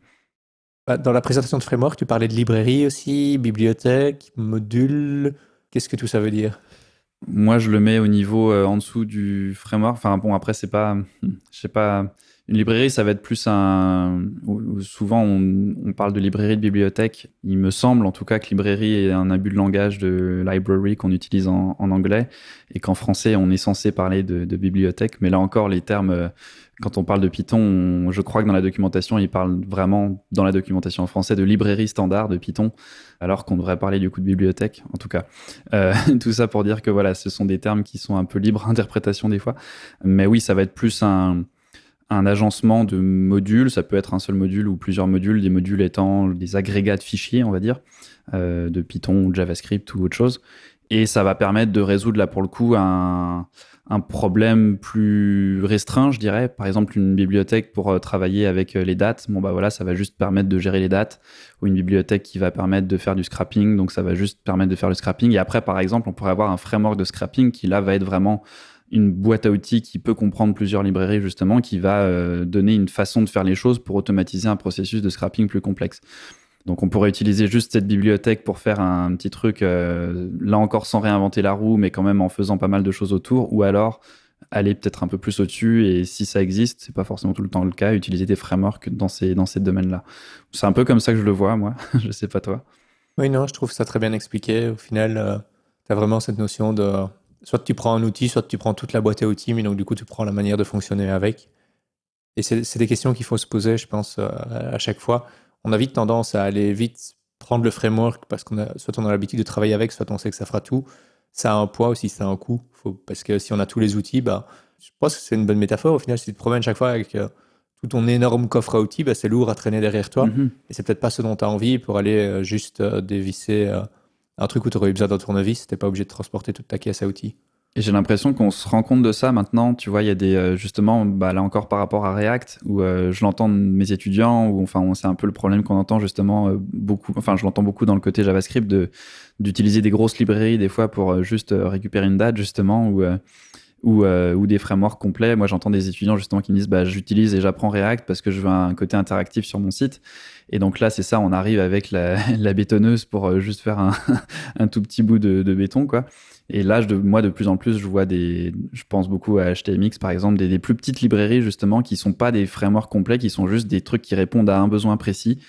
Bah, dans la présentation de framework, tu parlais de librairie aussi, bibliothèque, module. Qu'est-ce que tout ça veut dire? Moi, je le mets au niveau euh, en dessous du framework. Enfin, bon, après, c'est pas. Je sais pas une librairie, ça va être plus un. Souvent, on, parle de librairie de bibliothèque. Il me semble, en tout cas, que librairie est un abus de langage de library qu'on utilise en, anglais et qu'en français, on est censé parler de, bibliothèque. Mais là encore, les termes, euh, quand on parle de Python, je crois que dans la documentation, il parle vraiment, dans la documentation en français, de librairie standard de Python, alors qu'on devrait parler du coup de bibliothèque, en tout cas. Euh, tout ça pour dire que voilà, ce sont des termes qui sont un peu libres d'interprétation des fois. Mais oui, ça va être plus un agencement de modules. Ça peut être un seul module ou plusieurs modules, des modules étant des agrégats de fichiers, on va dire, euh, de Python ou JavaScript ou autre chose. Et ça va permettre de résoudre là pour le coup un, problème plus restreint, je dirais. Par exemple, une bibliothèque pour euh, travailler avec euh, les dates. Bon, bah voilà, ça va juste permettre de gérer les dates. Ou une bibliothèque qui va permettre de faire du scrapping. Donc, ça va juste permettre de faire le scrapping. Et après, par exemple, on pourrait avoir un framework de scrapping qui là va être vraiment une boîte à outils qui peut comprendre plusieurs librairies justement, qui va euh, donner une façon de faire les choses pour automatiser un processus de scrapping plus complexe. Donc on pourrait utiliser juste cette bibliothèque pour faire un petit truc, euh, là encore sans réinventer la roue, mais quand même en faisant pas mal de choses autour, ou alors aller peut-être un peu plus au-dessus, et si ça existe, c'est pas forcément tout le temps le cas, utiliser des frameworks dans ces, dans ces domaines-là. C'est un peu comme ça que je le vois, moi, je sais pas toi. Oui, non, je trouve ça très bien expliqué. Au final, euh, tu as vraiment cette notion de soit tu prends un outil, soit tu prends toute la boîte à outils, mais donc du coup tu prends la manière de fonctionner avec. Et c'est des questions qu'il faut se poser, je pense, euh, à chaque fois. On a vite tendance à aller vite prendre le framework parce qu'on a soit on a l'habitude de travailler avec, soit on sait que ça fera tout. Ça a un poids aussi, ça a un coût. Faut, parce que si on a tous les outils, bah, je pense que c'est une bonne métaphore. Au final, si tu te promènes chaque fois avec euh, tout ton énorme coffre à outils, bah, c'est lourd à traîner derrière toi. Mm-hmm. Et c'est peut-être pas ce dont tu as envie pour aller euh, juste dévisser un truc où tu aurais eu besoin d'un tournevis, t'es pas obligé de transporter toute ta caisse à outils. Et j'ai l'impression qu'on se rend compte de ça maintenant. Tu vois, il y a des euh, justement, bah, là encore par rapport à React, où euh, je l'entends de mes étudiants, ou enfin, c'est un peu le problème qu'on entend justement euh, beaucoup. Enfin, je l'entends beaucoup dans le côté JavaScript de d'utiliser des grosses librairies des fois pour juste récupérer une date justement, ou ou, ou, des frameworks complets. Moi, j'entends des étudiants justement qui me disent bah, j'utilise et j'apprends React parce que je veux un côté interactif sur mon site. Et donc là, c'est ça, on arrive avec la, la bétonneuse pour juste faire un, un, tout petit bout de, de béton, quoi. Et là, moi, de plus en plus, je vois des, je pense beaucoup à HTMX, par exemple, des, plus petites librairies, justement, qui sont pas des frameworks complets, qui sont juste des trucs qui répondent à un besoin précis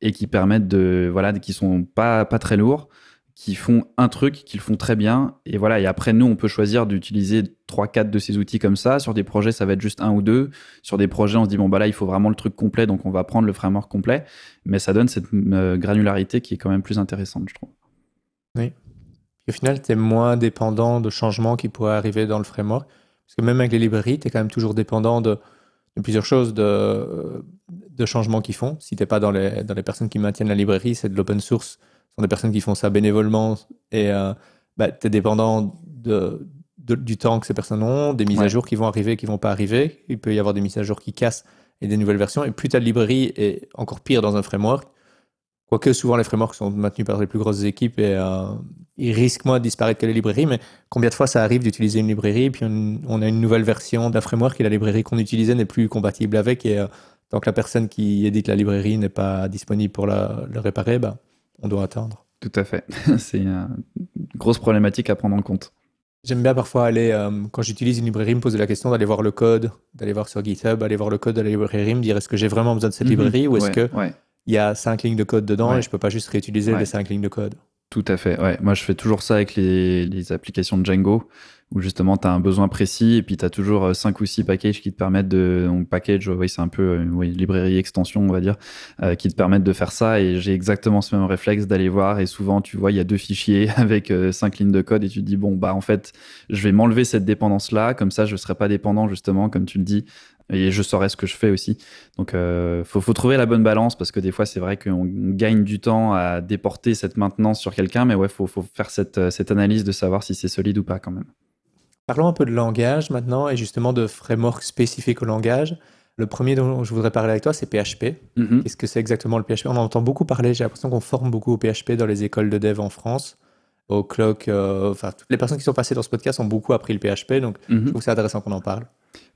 et qui permettent de, voilà, qui sont pas, pas très lourds, qui font un truc, qu'ils font très bien. Et voilà. Et après, nous, on peut choisir d'utiliser trois, quatre de ces outils comme ça. Sur des projets, ça va être juste un ou deux. Sur des projets, on se dit, bon, bah là, il faut vraiment le truc complet, donc on va prendre le framework complet. Mais ça donne cette euh, granularité qui est quand même plus intéressante, je trouve. Oui au final, tu es moins dépendant de changements qui pourraient arriver dans le framework. Parce que même avec les librairies, tu es quand même toujours dépendant de, plusieurs choses, de, de changements qu'ils font. Si tu n'es pas dans les, dans les personnes qui maintiennent la librairie, c'est de l'open source. Ce sont des personnes qui font ça bénévolement. Et euh, bah, tu es dépendant de, du temps que ces personnes ont, des mises à jour qui vont arriver, qui vont pas arriver. Il peut y avoir des mises à jour qui cassent et des nouvelles versions. Et plus tu as de librairies, et encore pire dans un framework, quoique souvent les frameworks sont maintenus par les plus grosses équipes et euh, ils risquent moins de disparaître que les librairies, mais combien de fois ça arrive d'utiliser une librairie, puis on, a une nouvelle version d'un framework et la librairie qu'on utilisait n'est plus compatible avec, et euh, tant que la personne qui édite la librairie n'est pas disponible pour la, le réparer, bah, on doit attendre. Tout à fait. C'est une grosse problématique à prendre en compte. J'aime bien parfois aller, euh, quand j'utilise une librairie, me poser la question d'aller voir le code, d'aller voir sur GitHub, aller voir le code de la librairie, me dire est-ce que j'ai vraiment besoin de cette mhm. librairie ou est-ce que il y a cinq lignes de code dedans et je peux pas juste réutiliser les cinq lignes de code. Tout à fait. Ouais. Moi, je fais toujours ça avec les, les applications de Django, où justement, tu as un besoin précis et puis tu as toujours euh, cinq ou six packages qui te permettent de. Donc, package, oui, c'est un peu euh, oui, librairie extension, on va dire, euh, qui te permettent de faire ça. Et j'ai exactement ce même réflexe d'aller voir. Et souvent, tu vois, il y a deux fichiers avec cinq lignes de code et tu te dis, bon, bah, en fait, je vais m'enlever cette dépendance-là. Comme ça, je ne serai pas dépendant, justement, comme tu le dis, et je saurais ce que je fais aussi. Donc, euh, faut, faut, trouver la bonne balance parce que des fois, c'est vrai qu'on gagne du temps à déporter cette maintenance sur quelqu'un, mais ouais, faut, faut faire cette, cette analyse de savoir si c'est solide ou pas quand même. Parlons un peu de langage maintenant et justement de framework spécifique au langage. Le premier dont je voudrais parler avec toi, c'est PHP. Mm-hmm. Qu'est-ce que c'est exactement le PHP On en entend beaucoup parler. J'ai l'impression qu'on forme beaucoup au PHP dans les écoles de dev en France. Au Clock, euh, enfin, toutes les personnes qui sont passées dans ce podcast ont beaucoup appris le PHP, donc je mm-hmm. trouve que c'est intéressant qu'on en parle.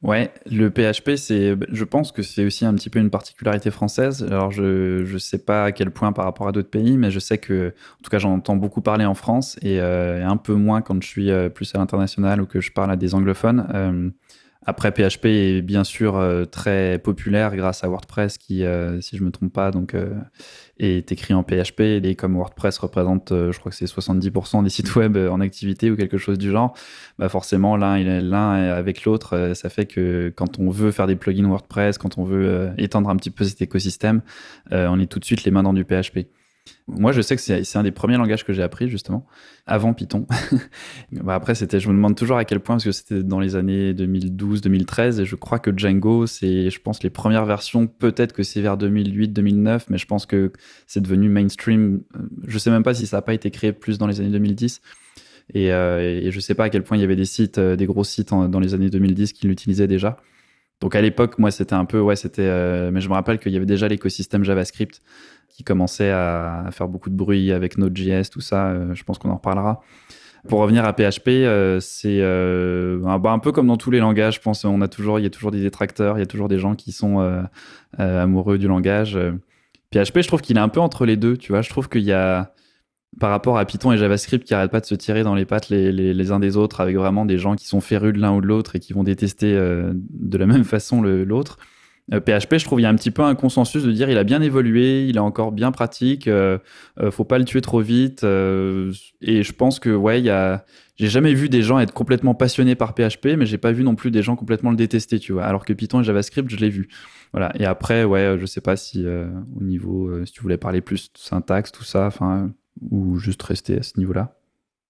Ouais, le PHP, c'est, je pense que c'est aussi un petit peu une particularité française. Alors, je ne sais pas à quel point par rapport à d'autres pays, mais je sais que, en tout cas, j'en entends beaucoup parler en France et, euh, un peu moins quand je suis euh, plus à l'international ou que je parle à des anglophones. Euh, après, PHP est bien sûr euh, très populaire grâce à WordPress qui, euh, si je me trompe pas, donc euh, est écrit en PHP. Et comme WordPress représente, je crois que c'est 70% des sites web en activité ou quelque chose du genre, bah forcément l'un avec l'autre, ça fait que quand on veut faire des plugins WordPress, quand on veut étendre un petit peu cet écosystème, on est tout de suite les mains dans du PHP. Moi, je sais que c'est un des premiers langages que j'ai appris, justement, avant Python. bah après, c'était, je me demande toujours à quel point, parce que c'était dans les années 2012-2013, et je crois que Django, c'est, je pense, les premières versions, peut-être que c'est vers 2008-2009, mais je pense que c'est devenu mainstream. Je sais même pas si ça n'a pas été créé plus dans les années 2010. Et, euh, et, je sais pas à quel point il y avait des sites, euh, des gros sites dans les années 2010 qui l'utilisaient déjà. Donc à l'époque, moi, c'était un peu, ouais, c'était, euh, mais je me rappelle qu'il y avait déjà l'écosystème JavaScript qui commençait à, faire beaucoup de bruit avec Node.js, tout ça. Euh, je pense qu'on en reparlera. Pour revenir à PHP, euh, c'est bah, un peu comme dans tous les langages. Je pense, on a toujours, il y a toujours des détracteurs, il y a toujours des gens qui sont amoureux du langage. PHP, je trouve qu'il est un peu entre les deux. Tu vois, je trouve qu'il y a par rapport à Python et JavaScript qui arrêtent pas de se tirer dans les pattes les, uns des autres avec vraiment des gens qui sont férus de l'un ou de l'autre et qui vont détester euh, de la même façon l'autre. PHP, euh, je trouve, il y a un petit peu un consensus de dire il a bien évolué, il est encore bien pratique, euh, faut pas le tuer trop vite. et je pense que, ouais, il y a. J'ai jamais vu des gens être complètement passionnés par PHP, mais j'ai pas vu non plus des gens complètement le détester, tu vois. Alors que Python et JavaScript, je l'ai vu. Voilà. Et après, ouais, je sais pas si au niveau, si tu voulais parler plus de syntaxe, tout ça, enfin, ou juste rester à ce niveau-là?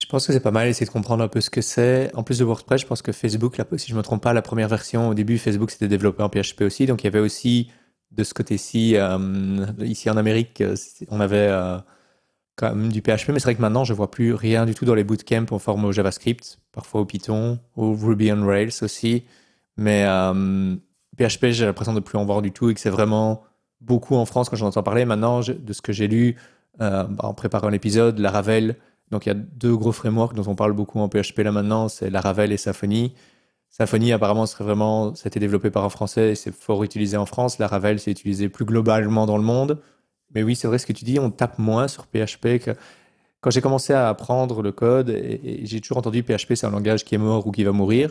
Je pense que c'est pas mal essayer de comprendre un peu ce que c'est. En plus de WordPress, je pense que Facebook, si je me trompe pas, la première version au début, Facebook c'était développé en PHP aussi, donc il y avait aussi de ce côté-ci, euh, ici en Amérique, euh, on avait euh, quand même du PHP, mais c'est vrai que maintenant je vois plus rien du tout dans les bootcamps en forme au JavaScript, parfois au Python, au Ruby on Rails aussi, mais PHP j'ai l'impression de plus en voir du tout et que c'est vraiment beaucoup en France quand j'en entends parler. Maintenant, de ce que j'ai lu, en préparant l'épisode, Laravel. Donc il y a deux gros frameworks dont on parle beaucoup en PHP là maintenant, c'est Laravel et Symfony. Symfony apparemment serait vraiment, ça a été développé par un Français et c'est fort utilisé en France. Laravel c'est utilisé plus globalement dans le monde. Mais oui, c'est vrai ce que tu dis, on tape moins sur PHP que quand j'ai commencé à apprendre le code, et j'ai toujours entendu PHP c'est un langage qui est mort ou qui va mourir.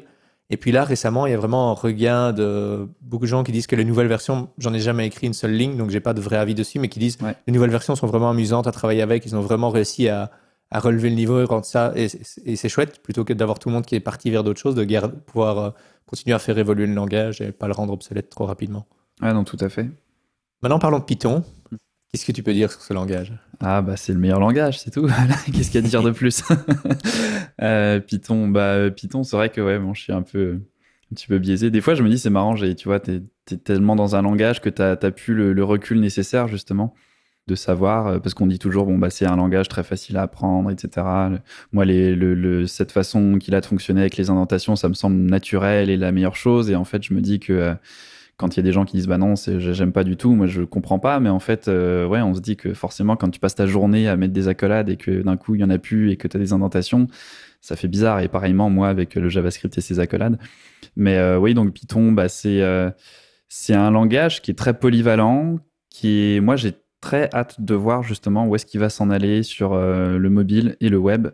Et puis là, récemment, il y a vraiment un regain de beaucoup de gens qui disent que les nouvelles versions, j'en ai jamais écrit une seule ligne, donc j'ai pas de vrai avis dessus, mais qui disent que les nouvelles versions sont vraiment amusantes à travailler avec, ils ont vraiment réussi à, à relever le niveau et rendre ça, et, c'est chouette, plutôt que d'avoir tout le monde qui est parti vers d'autres choses, de pouvoir euh, continuer à faire évoluer le langage et pas le rendre obsolète trop rapidement. Ah non, tout à fait. Maintenant, parlons de Python. Qu'est-ce que tu peux dire sur ce langage? Ah bah c'est le meilleur langage, c'est tout. Qu'est-ce qu'il y a à dire de plus? Euh, Python, bah Python, c'est vrai que ouais, bon, je suis un peu un petit peu biaisé. Des fois, je me dis c'est marrant, tu vois, t'es es tellement dans un langage que t'as as plus le, recul nécessaire justement. de savoir, parce qu'on dit toujours, bon, bah, c'est un langage très facile à apprendre, etc. Moi, les, le, cette façon qu'il a de fonctionner avec les indentations, ça me semble naturel et la meilleure chose. Et en fait, je me dis que quand il y a des gens qui disent bah non, j'aime pas du tout, moi je comprends pas, mais en fait, euh, ouais, on se dit que forcément, quand tu passes ta journée à mettre des accolades et que d'un coup il y en a plus et que tu as des indentations, ça fait bizarre. Et pareillement, moi avec le JavaScript et ses accolades. Mais euh, oui, donc Python, bah, c'est euh, c'est un langage qui est très polyvalent, qui est, moi j'ai très hâte de voir justement où est-ce qu'il va s'en aller sur le mobile et le web.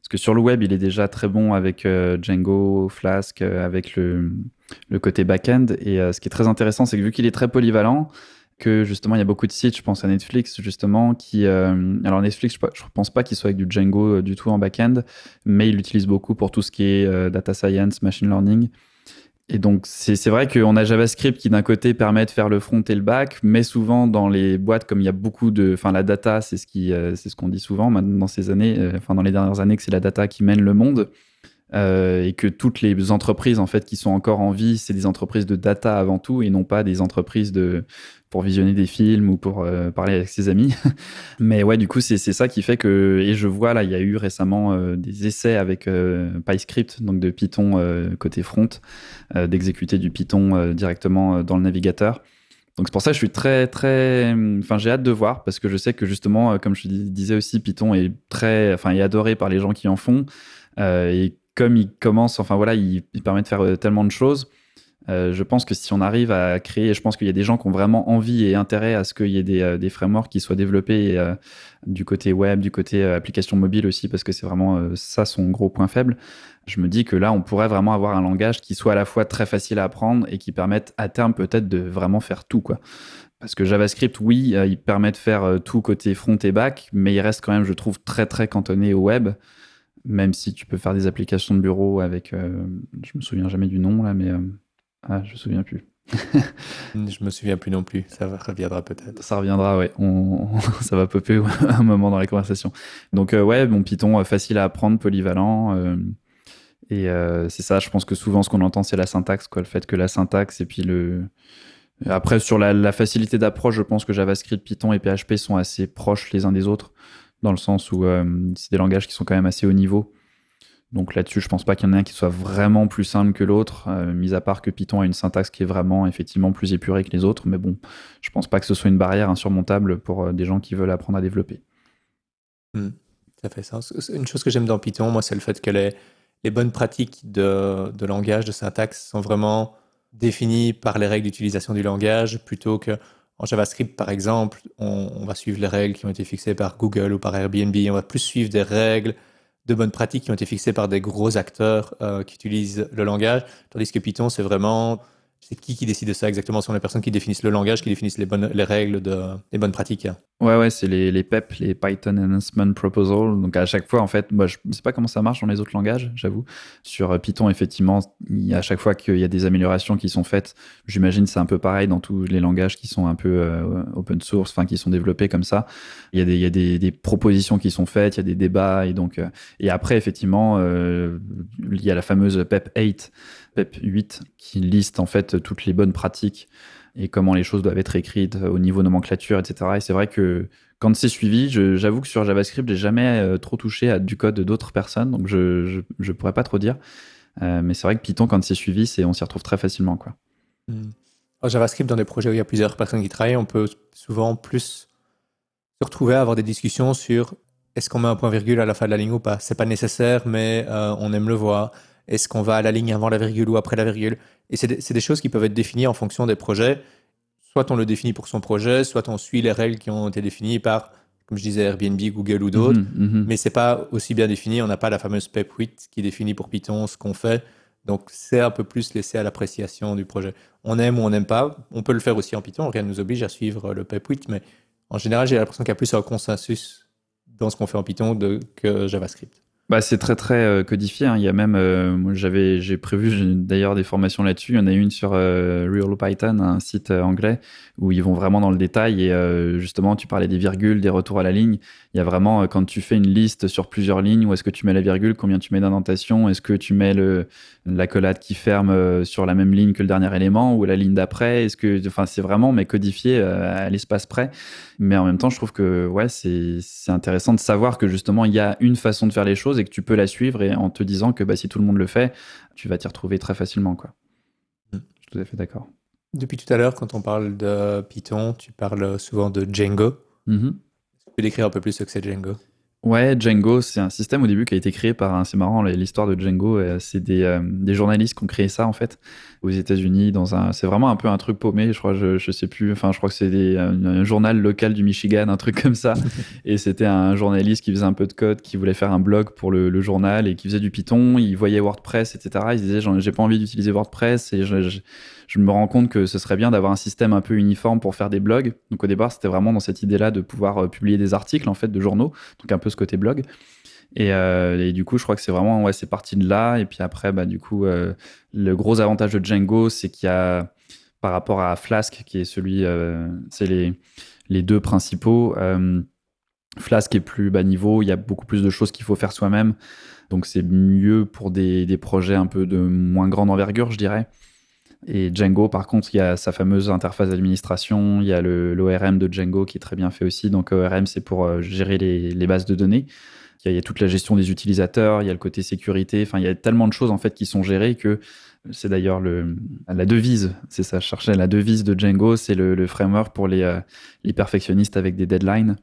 Parce que sur le web, il est déjà très bon avec Django, Flask, avec le, côté back-end. Et euh, ce qui est très intéressant, c'est que vu qu'il est très polyvalent, que justement il y a beaucoup de sites, je pense à Netflix justement, qui euh, alors Netflix, je, ne pense pas qu'il soit avec du Django euh, du tout en back-end, mais il l'utilise beaucoup pour tout ce qui est data science, machine learning. Et donc c'est vrai qu'on a JavaScript qui d'un côté permet de faire le front et le back, mais souvent dans les boîtes comme il y a beaucoup de, enfin la data, c'est ce qui, c'est ce qu'on dit souvent maintenant dans ces années, enfin dans les dernières années que c'est la data qui mène le monde. Euh, et que toutes les entreprises en fait qui sont encore en vie, c'est des entreprises de data avant tout et non pas des entreprises de pour visionner des films ou pour euh, parler avec ses amis. Mais ouais, du coup, c'est ça qui fait que et je vois là, il y a eu récemment euh, des essais avec PyScript, donc de Python côté front, d'exécuter du Python directement dans le navigateur. Donc c'est pour ça que je suis très très, enfin j'ai hâte de voir parce que je sais que justement, comme je disais aussi, Python est très, enfin est adoré par les gens qui en font. et comme il commence, enfin voilà, il, permet de faire euh, tellement de choses. Euh, je pense que si on arrive à créer, je pense qu'il y a des gens qui ont vraiment envie et intérêt à ce qu'il y ait des, euh, frameworks qui soient développés du côté web, du côté application mobile aussi, parce que c'est vraiment ça son gros point faible. Je me dis que là, on pourrait vraiment avoir un langage qui soit à la fois très facile à apprendre et qui permette à terme peut-être de vraiment faire tout, quoi. Parce que JavaScript, oui, il permet de faire tout côté front et back, mais il reste quand même, je trouve, très très cantonné au web même si tu peux faire des applications de bureau avec, euh, je me souviens jamais du nom là, mais euh, ah, je me souviens plus. je me souviens plus non plus. Ça reviendra peut-être. Ça reviendra, ouais. On, ça va popper un moment dans la conversation. Donc euh, ouais, bon Python facile à apprendre, polyvalent. et c'est ça. Je pense que souvent ce qu'on entend c'est la syntaxe, quoi. Le fait que la syntaxe et puis le après sur la, la facilité d'approche, je pense que JavaScript, Python et PHP sont assez proches les uns des autres dans le sens où euh, c'est des langages qui sont quand même assez haut niveau. Donc là-dessus, je pense pas qu'il y en ait un qui soit vraiment plus simple que l'autre, euh, mis à part que Python a une syntaxe qui est vraiment effectivement plus épurée que les autres. Mais bon, je pense pas que ce soit une barrière insurmontable pour euh, des gens qui veulent apprendre à développer. Hmm, ça fait sens. Une chose que j'aime dans Python, moi, c'est le fait que les, bonnes pratiques de, langage, de syntaxe, sont vraiment définies par les règles d'utilisation du langage plutôt que en JavaScript, par exemple, on, va suivre les règles qui ont été fixées par Google ou par Airbnb. On va plus suivre des règles de bonnes pratiques qui ont été fixées par des gros acteurs euh, qui utilisent le langage. Tandis que Python, c'est vraiment c'est qui qui décide de ça exactement? Ce sont les personnes qui définissent le langage, qui définissent les, bonnes, les règles, de, les bonnes pratiques. Ouais, ouais, c'est les, les PEP, les Python Enhancement Proposal. Donc à chaque fois, en fait, moi, je ne sais pas comment ça marche dans les autres langages, j'avoue. Sur euh, Python, effectivement, à chaque fois qu'il y a des améliorations qui sont faites, j'imagine c'est un peu pareil dans tous les langages qui sont un peu euh, open source, enfin qui sont développés comme ça. Il y a des, il y a des, des propositions qui sont faites, il y a des débats, et donc euh, et après, effectivement, il y a la fameuse PEP 8 PEP 8 qui liste en fait toutes les bonnes pratiques et comment les choses doivent être écrites au niveau nomenclature, etc. Et c'est vrai que quand c'est suivi, j'avoue que sur JavaScript, j'ai jamais euh, trop touché à du code d'autres personnes, donc je, je, pourrais pas trop dire. Euh, mais c'est vrai que Python, quand c'est suivi, on s'y retrouve très facilement, quoi. Hmm. JavaScript, dans des projets où il y a plusieurs personnes qui travaillent, on peut souvent plus se retrouver à avoir des discussions sur est-ce qu'on met un point virgule à la fin de la ligne ou pas. C'est pas nécessaire, mais euh, on aime le voir. Est-ce qu'on va à la ligne avant la virgule ou après la virgule? Et c'est des, choses qui peuvent être définies en fonction des projets. Soit on le définit pour son projet, soit on suit les règles qui ont été définies par, comme je disais, Airbnb, Google ou d'autres. Mais mhm, mhm. Mais c'est pas aussi bien défini. On n'a pas la fameuse PEP 8 qui définit pour Python ce qu'on fait. Donc c'est un peu plus laissé à l'appréciation du projet. On aime ou on n'aime pas. On peut le faire aussi en Python. Rien ne nous oblige à suivre le PEP 8. Mais en général, j'ai l'impression qu'il y a plus un consensus dans ce qu'on fait en Python que JavaScript. Bah, c'est très très euh, codifié. Hein. Il y a même, euh, j'avais, j'ai prévu d'ailleurs des formations là-dessus. Il y en a une sur euh, Real Python, un site anglais où ils vont vraiment dans le détail et justement, tu parlais des virgules, des retours à la ligne. Il y a vraiment quand tu fais une liste sur plusieurs lignes, où est-ce que tu mets la virgule, combien tu mets d'indentation, est-ce que tu mets le l'accolade qui ferme sur la même ligne que le dernier élément ou la ligne d'après. Est-ce que, enfin, c'est vraiment mais codifié à l'espace près. Mais en même temps, je trouve que ouais, c'est c'est intéressant de savoir que justement il y a une façon de faire les choses et que tu peux la suivre et en te disant que bah, si tout le monde le fait, tu vas t'y retrouver très facilement. Quoi. Mm. Je suis tout à fait d'accord. Depuis tout à l'heure, quand on parle de Python, tu parles souvent de Django. Mm-hmm. Tu peux décrire un peu plus ce que c'est Django? Ouais, Django, c'est un système au début qui a été créé par, c'est marrant, l'histoire de Django, euh, c'est des, euh, des, journalistes qui ont créé ça en fait aux États-Unis. Dans un, c'est vraiment un peu un truc paumé, je crois, je, je sais plus, enfin, je crois que c'est un, un, journal local du Michigan, un truc comme ça. et c'était un journaliste qui faisait un peu de code, qui voulait faire un blog pour le, le journal et qui faisait du Python. Il voyait WordPress, etc. Il disait, j'ai pas envie d'utiliser WordPress et je je me rends compte que ce serait bien d'avoir un système un peu uniforme pour faire des blogs. Donc au départ, c'était vraiment dans cette idée-là de pouvoir euh, publier des articles en fait de journaux, donc un peu ce côté blog. Et, euh, du coup, je crois que c'est vraiment ouais, c'est parti de là. Et puis après, bah du coup, euh, le gros avantage de Django, c'est qu'il y a par rapport à Flask, qui est celui, c'est les les deux principaux. Flask est plus bas niveau, il y a beaucoup plus de choses qu'il faut faire soi-même. Donc c'est mieux pour des, des, projets un peu de moins grande envergure, je dirais. Et Django, par contre, il y a sa fameuse interface d'administration, il y a l'ORM de Django qui est très bien fait aussi. Donc ORM, c'est pour euh, gérer les, bases de données. Il y, a, toute la gestion des utilisateurs, il y a le côté sécurité. Enfin, il y a tellement de choses en fait qui sont gérées que c'est d'ailleurs la devise, c'est ça, je la devise de Django, c'est le, framework pour euh, les perfectionnistes avec des deadlines.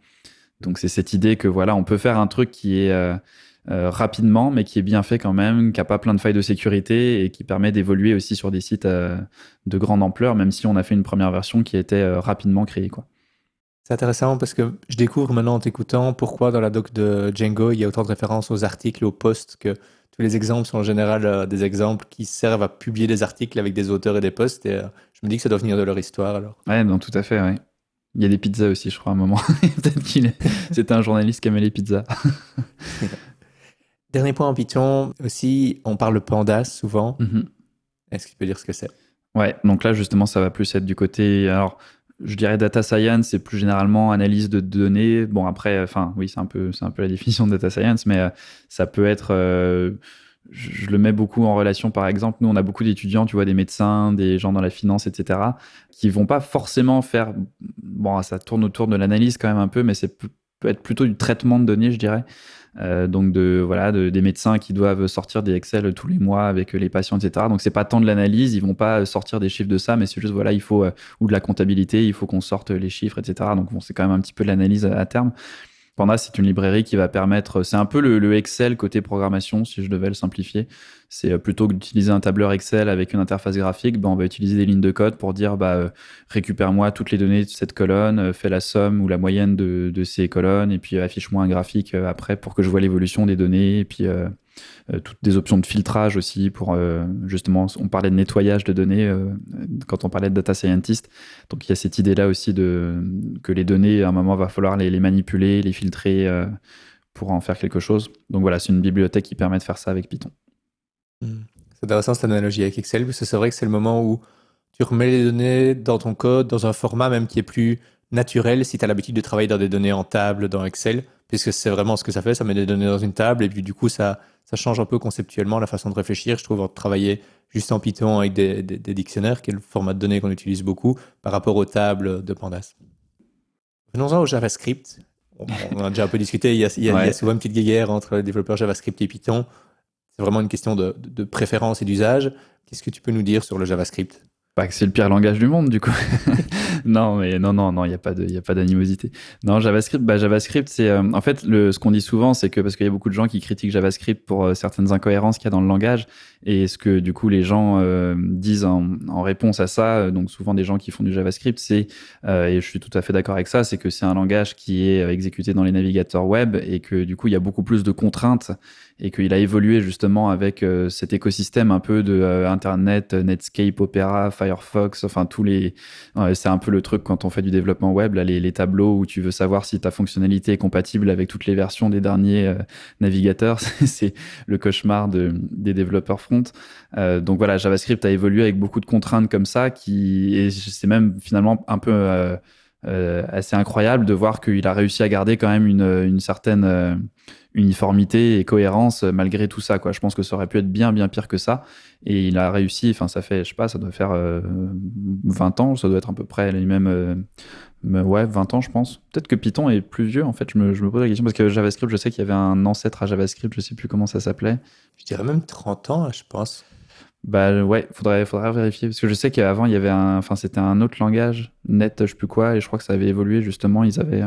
Donc c'est cette idée que voilà, on peut faire un truc qui est euh, euh, rapidement, mais qui est bien fait quand même, qui n'a pas plein de failles de sécurité et qui permet d'évoluer aussi sur des sites euh, de grande ampleur, même si on a fait une première version qui a été euh, rapidement créée. Quoi. C'est intéressant parce que je découvre maintenant en t'écoutant pourquoi dans la doc de Django, il y a autant de références aux articles, aux posts, que tous les exemples sont en général des exemples qui servent à publier des articles avec des auteurs et des posts. Et je me dis que ça doit venir de leur histoire alors. Ouais, non, tout à fait, ouais. Il y a des pizzas aussi, je crois, à un moment. Peut-être qu'il est... c'était un journaliste qui aimait les pizzas. Dernier point en Python aussi, on parle de pandas souvent. Mhm. Est-ce que tu peux dire ce que c'est? Ouais, donc là justement, ça va plus être du côté. Alors, je dirais data science, c'est plus généralement analyse de données. Bon, après, enfin, oui, c'est un peu, un peu la définition de data science, mais euh, ça peut être. Euh, je, le mets beaucoup en relation, par exemple, nous, on a beaucoup d'étudiants, tu vois, des médecins, des gens dans la finance, etc., qui vont pas forcément faire. Bon, ça tourne autour de l'analyse quand même un peu, mais c'est peut être plutôt du traitement de données, je dirais. Euh, donc de voilà des médecins qui doivent sortir des Excel tous les mois avec les patients etc donc c'est pas tant de l'analyse ils vont pas sortir des chiffres de ça mais c'est juste voilà il faut euh, ou de la comptabilité il faut qu'on sorte les chiffres etc donc bon c'est quand même un petit peu de l'analyse à terme Panda, c'est une librairie qui va permettre, c'est un peu le, Excel côté programmation, si je devais le simplifier. C'est euh, plutôt que d'utiliser un tableur Excel avec une interface graphique, ben, on va utiliser des lignes de code pour dire, bah, euh, récupère-moi toutes les données de cette colonne, euh, fais la somme ou la moyenne de, ces colonnes, et puis affiche-moi un graphique après pour que je vois l'évolution des données, toutes des options de filtrage aussi pour euh, justement, on parlait de nettoyage de données euh, quand on parlait de data scientist. Donc il y a cette idée-là aussi de que les données, à un moment, va falloir les, manipuler, les filtrer pour en faire quelque chose. Donc voilà, c'est une bibliothèque qui permet de faire ça avec Python. Hmm. C'est intéressant cette analogie avec Excel, parce que c'est vrai que c'est le moment où tu remets les données dans ton code, dans un format même qui est plus naturel si tu as l'habitude de travailler dans des données en table dans Excel, puisque c'est vraiment ce que ça fait, ça met des données dans une table et puis du coup ça, ça change un peu conceptuellement la façon de réfléchir, je trouve, de travailler juste en Python avec des, dictionnaires, qui est le format de données qu'on utilise beaucoup, par rapport aux tables de Pandas. Venons-en au JavaScript. On, a déjà un peu discuté, il y a, souvent une petite guerre entre les développeurs JavaScript et Python. C'est vraiment une question de, de préférence et d'usage. Qu'est-ce que tu peux nous dire sur le JavaScript? Pas que c'est le pire langage du monde, du coup. non, mais non, non, non, il n'y a pas de, a pas d'animosité. Non, JavaScript, bah, JavaScript, c'est, euh, en fait, le, ce qu'on dit souvent, c'est que parce qu'il y a beaucoup de gens qui critiquent JavaScript pour euh, certaines incohérences qu'il y a dans le langage, et ce que du coup les gens euh, disent en, en, réponse à ça, donc souvent des gens qui font du JavaScript, c'est, et je suis tout à fait d'accord avec ça, c'est que c'est un langage qui est exécuté dans les navigateurs web et que du coup il y a beaucoup plus de contraintes et qu'il a évolué justement avec cet écosystème un peu de Internet, Netscape, Opera, Firefox, enfin tous les. c'est un peu le truc quand on fait du développement web, là, les, tableaux où tu veux savoir si ta fonctionnalité est compatible avec toutes les versions des derniers euh, navigateurs. c'est le cauchemar de, des développeurs front. Euh, donc voilà, JavaScript a évolué avec beaucoup de contraintes comme ça, qui et c'est même finalement un peu euh, assez incroyable de voir qu'il a réussi à garder quand même une, une certaine uniformité et cohérence euh, malgré tout ça. Quoi. Je pense que ça aurait pu être bien, bien pire que ça. Et il a réussi, enfin, ça fait, je sais pas, ça doit faire 20 euh, ans, ça doit être à peu près les mêmes. Euh, ouais, 20 ans, je pense. Peut-être que Python est plus vieux, en fait. Je me, je me, pose la question parce que JavaScript, je sais qu'il y avait un ancêtre à JavaScript, je sais plus comment ça s'appelait. Je dirais même 30 ans, je pense. Bah ouais, faudrait, faudrait vérifier parce que je sais qu'avant il y avait un, enfin c'était un autre langage, net, je sais plus quoi, et je crois que ça avait évolué justement. Ils avaient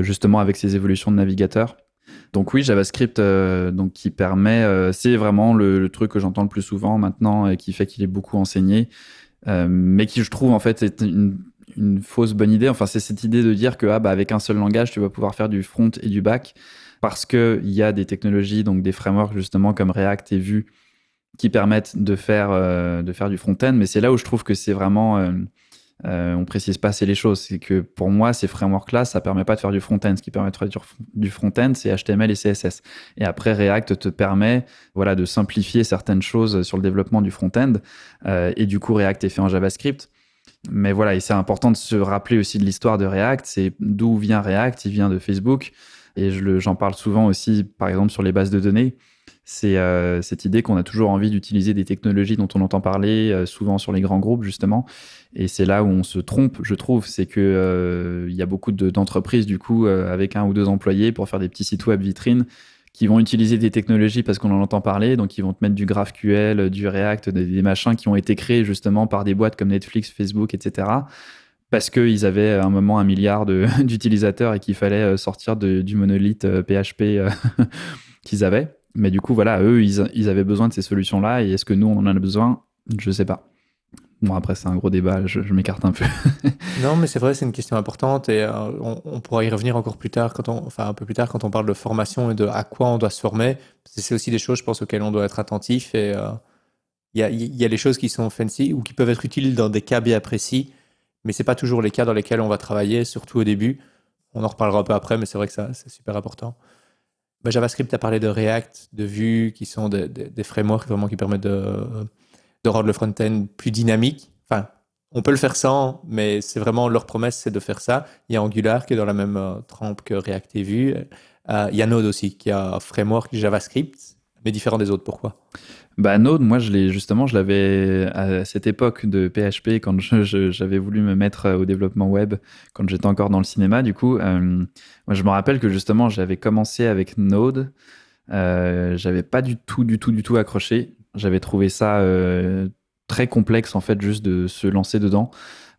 justement avec ces évolutions de navigateurs. Donc oui, JavaScript, euh, qui permet, euh, c'est vraiment le, truc que j'entends le plus souvent maintenant et qui fait qu'il est beaucoup enseigné, euh, mais qui je trouve en fait est une, fausse bonne idée. Enfin, c'est cette idée de dire que ah, bah, avec un seul langage, tu vas pouvoir faire du front et du back parce que il y a des technologies, donc des frameworks justement comme React et Vue qui permettent de faire de faire du front-end. Mais c'est là où je trouve que c'est vraiment euh, on précise pas assez les choses. C'est que pour moi, ces frameworks-là, ça permet pas de faire du front-end. Ce qui permet de faire du front-end, c'est HTML et CSS. Et après, React te permet, voilà, de simplifier certaines choses sur le développement du front-end. Euh, et du coup, React est fait en JavaScript. Mais voilà, et c'est important de se rappeler aussi de l'histoire de React. C'est d'où vient React? Il vient de Facebook. Et j'en parle souvent aussi, par exemple, sur les bases de données c'est euh, cette idée qu'on a toujours envie d'utiliser des technologies dont on entend parler, euh, souvent sur les grands groupes justement. Et c'est là où on se trompe, je trouve, c'est que euh, il y a beaucoup d'entreprises du coup avec un ou deux employés pour faire des petits sites web vitrines qui vont utiliser des technologies parce qu'on en entend parler, donc ils vont te mettre du GraphQL, du React, des, machins qui ont été créés justement par des boîtes comme Netflix, Facebook, etc parce qu'ils avaient à un moment un milliard d'utilisateurs et qu'il fallait sortir du monolithe PHP qu'ils avaient. Mais du coup, voilà, eux, ils, avaient besoin de ces solutions-là. Et est-ce que nous, on en a besoin? Je sais pas. Bon, après, c'est un gros débat, je, m'écarte un peu. non, mais c'est vrai, c'est une question importante et euh, on, pourra y revenir encore plus tard, quand on, enfin un peu plus tard, quand on parle de formation et de à quoi on doit se former. C'est aussi des choses, je pense, auxquelles on doit être attentif. Et euh, il y, a, y, a, des choses qui sont fancy ou qui peuvent être utiles dans des cas bien précis, mais c'est pas toujours les cas dans lesquels on va travailler, surtout au début. On en reparlera un peu après, mais c'est vrai que ça, c'est super important. Bah, JavaScript a parlé de React, de Vue, qui sont des frameworks vraiment qui permettent de, rendre le front-end plus dynamique. Enfin, on peut le faire sans, mais c'est vraiment leur promesse, c'est de faire ça. Il y a Angular qui est dans la même euh, trempe que React et Vue. Euh, il y a Node aussi, qui a un framework JavaScript, mais différent des autres. Pourquoi? Bah Node, moi je l'ai justement, je l'avais à cette époque de PHP quand j'avais voulu me mettre au développement web quand j'étais encore dans le cinéma. Du coup, euh, moi je me rappelle que justement j'avais commencé avec Node. Euh, j'avais pas du tout, du tout, du tout accroché. J'avais trouvé ça euh, très complexe en fait, juste de se lancer dedans.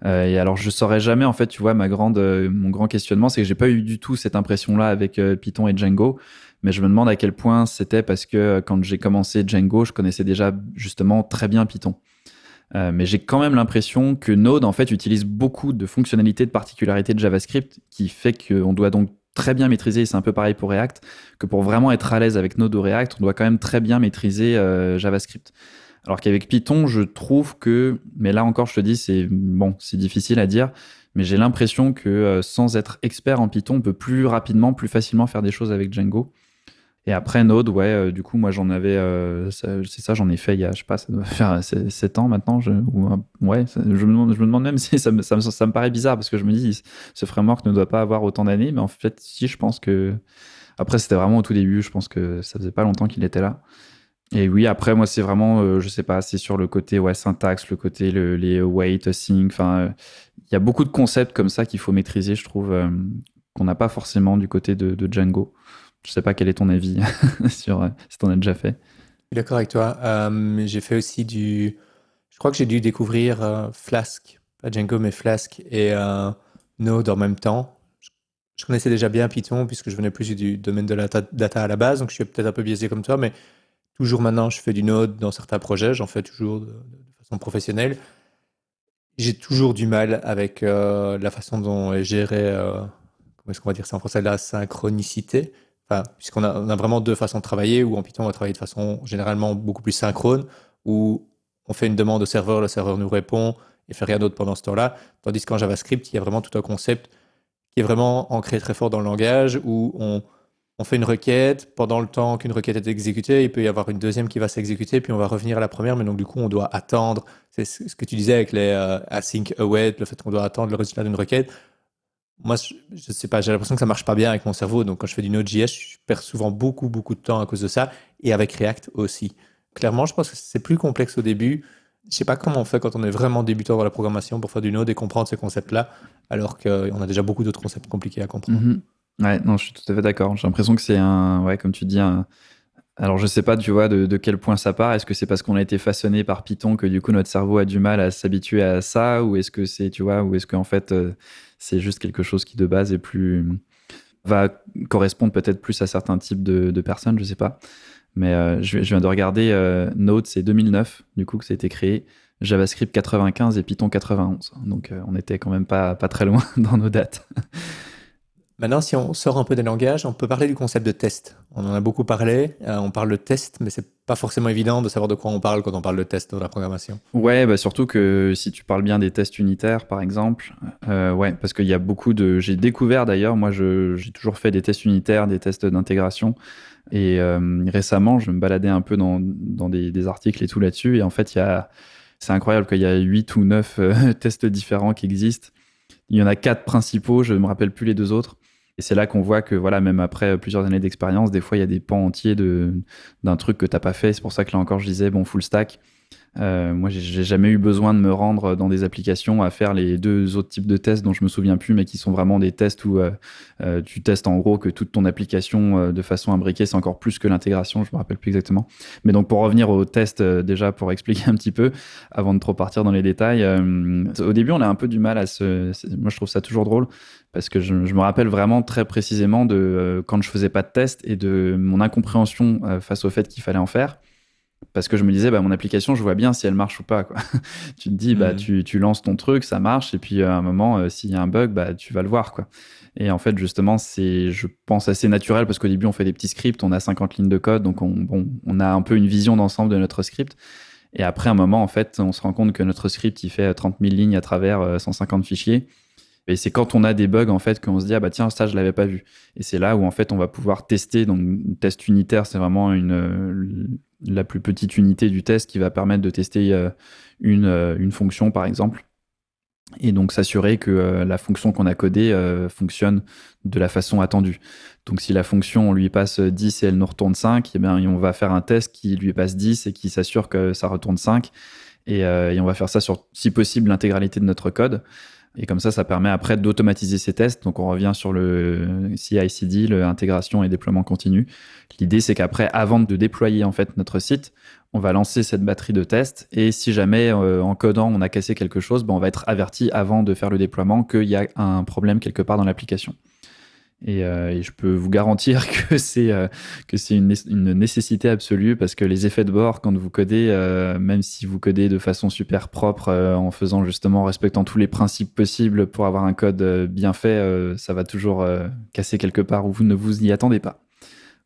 Euh, et alors je saurais jamais en fait, tu vois, ma grande, mon grand questionnement, c'est que j'ai pas eu du tout cette impression-là avec Python et Django mais je me demande à quel point c'était parce que euh, quand j'ai commencé Django, je connaissais déjà justement très bien Python. Euh, mais j'ai quand même l'impression que Node en fait utilise beaucoup de fonctionnalités, de particularités de JavaScript, qui fait qu'on doit donc très bien maîtriser, et c'est un peu pareil pour React, que pour vraiment être à l'aise avec Node ou React, on doit quand même très bien maîtriser euh, JavaScript. Alors qu'avec Python, je trouve que, mais là encore, je te dis, c'est bon, c'est difficile à dire, mais j'ai l'impression que sans être expert en Python, on peut plus rapidement, plus facilement faire des choses avec Django. Et après Node, ouais, euh, du coup, moi j'en avais, euh, c'est ça, j'en ai fait il y a, je sais pas, ça doit faire 7 ans maintenant. Je, ou, ouais, je, me demande, même si ça me, ça, me, ça me paraît bizarre parce que je me dis, ce framework ne doit pas avoir autant d'années, mais en fait, si, je pense que. Après, c'était vraiment au tout début, je pense que ça faisait pas longtemps qu'il était là. Et oui, après, moi, c'est vraiment, euh, je sais pas, c'est sur le côté syntaxe, le côté le, les wait, sync. Enfin, il y a beaucoup de concepts comme ça qu'il faut maîtriser, je trouve, qu'on n'a pas forcément du côté de, Django. Je sais pas quel est ton avis sur euh, si tu en as déjà fait. Je suis d'accord avec toi. Euh, j'ai fait aussi du. Je crois que j'ai dû découvrir euh, Flask, pas Django, mais Flask et Node en même temps. Je connaissais déjà bien Python puisque je venais plus du domaine de la data à la base, donc je suis peut-être un peu biaisé comme toi, mais toujours maintenant, je fais du Node dans certains projets, j'en fais toujours de, façon professionnelle. J'ai toujours du mal avec la façon dont est gérée, comment est-ce qu'on va dire ça en français, la synchronicité puisqu'on a, a, vraiment deux façons de travailler, où en Python, on va travailler de façon généralement beaucoup plus synchrone, où on fait une demande au serveur, le serveur nous répond et fait rien d'autre pendant ce temps-là. Tandis qu'en JavaScript, il y a vraiment tout un concept qui est vraiment ancré très fort dans le langage où on, on fait une requête, pendant le temps qu'une requête est exécutée, il peut y avoir une deuxième qui va s'exécuter, puis on va revenir à la première, mais donc du coup on doit attendre, c'est ce que tu disais avec les euh, async await, le fait qu'on doit attendre le résultat d'une requête. Moi, je, ne sais pas, j'ai l'impression que ça marche pas bien avec mon cerveau, donc quand je fais du Node.js, je perds souvent beaucoup, beaucoup de temps à cause de ça, et avec React aussi. Clairement, je pense que c'est plus complexe au début. Je sais pas comment on fait quand on est vraiment débutant dans la programmation pour faire du Node et comprendre ces concepts-là, alors qu'on a déjà beaucoup d'autres concepts compliqués à comprendre. Mm-hmm. Ouais, non, je suis tout à fait d'accord. J'ai l'impression que c'est un, ouais, comme tu dis, un... alors je sais pas, tu vois, de, quel point ça part. Est-ce que c'est parce qu'on a été façonné par Python que du coup notre cerveau a du mal à s'habituer à ça, ou est-ce que c'est, tu vois, ou est-ce qu'en fait euh, c'est juste quelque chose qui de base est plus va correspondre peut-être plus à certains types de, personnes, je sais pas. Mais euh, je, viens de regarder euh, Node, c'est 2009 du coup que ça a été créé. JavaScript 95 et Python 91. Donc on était quand même pas, pas très loin dans nos dates. Maintenant, si on sort un peu des langages, on peut parler du concept de test. On en a beaucoup parlé. Euh, on parle de test, mais c'est pas forcément évident de savoir de quoi on parle quand on parle de test dans la programmation. Ouais, bah surtout que si tu parles bien des tests unitaires, par exemple, euh, parce qu'il y a beaucoup de. J'ai découvert d'ailleurs, moi, j'ai toujours fait des tests unitaires, des tests d'intégration. Et euh, récemment, je me baladais un peu dans, des, articles et tout là-dessus. Et en fait, il y c'est incroyable qu'il y a 8 ou 9 tests différents qui existent. Il y en a quatre principaux, je ne me rappelle plus les deux autres. Et c'est là qu'on voit que, voilà, même après plusieurs années d'expérience, des fois, il y a des pans entiers d'un truc que tu n'as pas fait. C'est pour ça que là encore, je disais, bon, full stack. Euh, moi, j'ai jamais eu besoin de me rendre dans des applications à faire les deux autres types de tests dont je me souviens plus, mais qui sont vraiment des tests où euh, euh, tu testes en gros que toute ton application de façon imbriquée, c'est encore plus que l'intégration. Je me rappelle plus exactement. Mais donc, pour revenir au test, déjà pour expliquer un petit peu, avant de trop partir dans les détails, au début, on a un peu du mal à se. Moi, je trouve ça toujours drôle parce que je, me rappelle vraiment très précisément de quand je faisais pas de test et de mon incompréhension face au fait qu'il fallait en faire parce que je me disais, bah, mon application, je vois bien si elle marche ou pas. Quoi. tu te dis, bah, mmh. tu, tu, lances ton truc, ça marche, et puis à un moment, euh, s'il y a un bug, bah, tu vas le voir. Quoi. Et en fait, justement, c'est, je pense, assez naturel, parce qu'au début, on fait des petits scripts, on a 50 lignes de code, donc on, bon, on a un peu une vision d'ensemble de notre script. Et après un moment, en fait, on se rend compte que notre script, il fait 30 000 lignes à travers 150 euh, fichiers. Et c'est quand on a des bugs, en fait, qu'on se dit, ah bah tiens, ça, je l'avais pas vu. Et c'est là où, en fait, on va pouvoir tester. Donc, test unitaire, c'est vraiment une, la plus petite unité du test qui va permettre de tester euh, une, euh, une fonction, par exemple. Et donc s'assurer que euh, la fonction qu'on a codée fonctionne de la façon attendue. Donc si la fonction, on lui passe 10 et elle nous retourne 5, eh bien, on va faire un test qui lui passe 10 et qui s'assure que ça retourne 5. Et, et, on va faire ça sur, si possible, l'intégralité de notre code. Et comme ça, ça permet après d'automatiser ces tests. Donc, on revient sur le CI/CD, l'intégration et déploiement continu. L'idée, c'est qu'après, avant de déployer en fait notre site, on va lancer cette batterie de tests. Et si jamais euh, en codant, on a cassé quelque chose, ben, on va être averti avant de faire le déploiement qu'il y a un problème quelque part dans l'application. Euh, et, je peux vous garantir que c'est euh, que c'est une, une, nécessité absolue parce que les effets de bord quand vous codez, euh, même si vous codez de façon super propre en faisant justement en respectant tous les principes possibles pour avoir un code bien fait, ça va toujours casser quelque part où vous ne vous y attendez pas.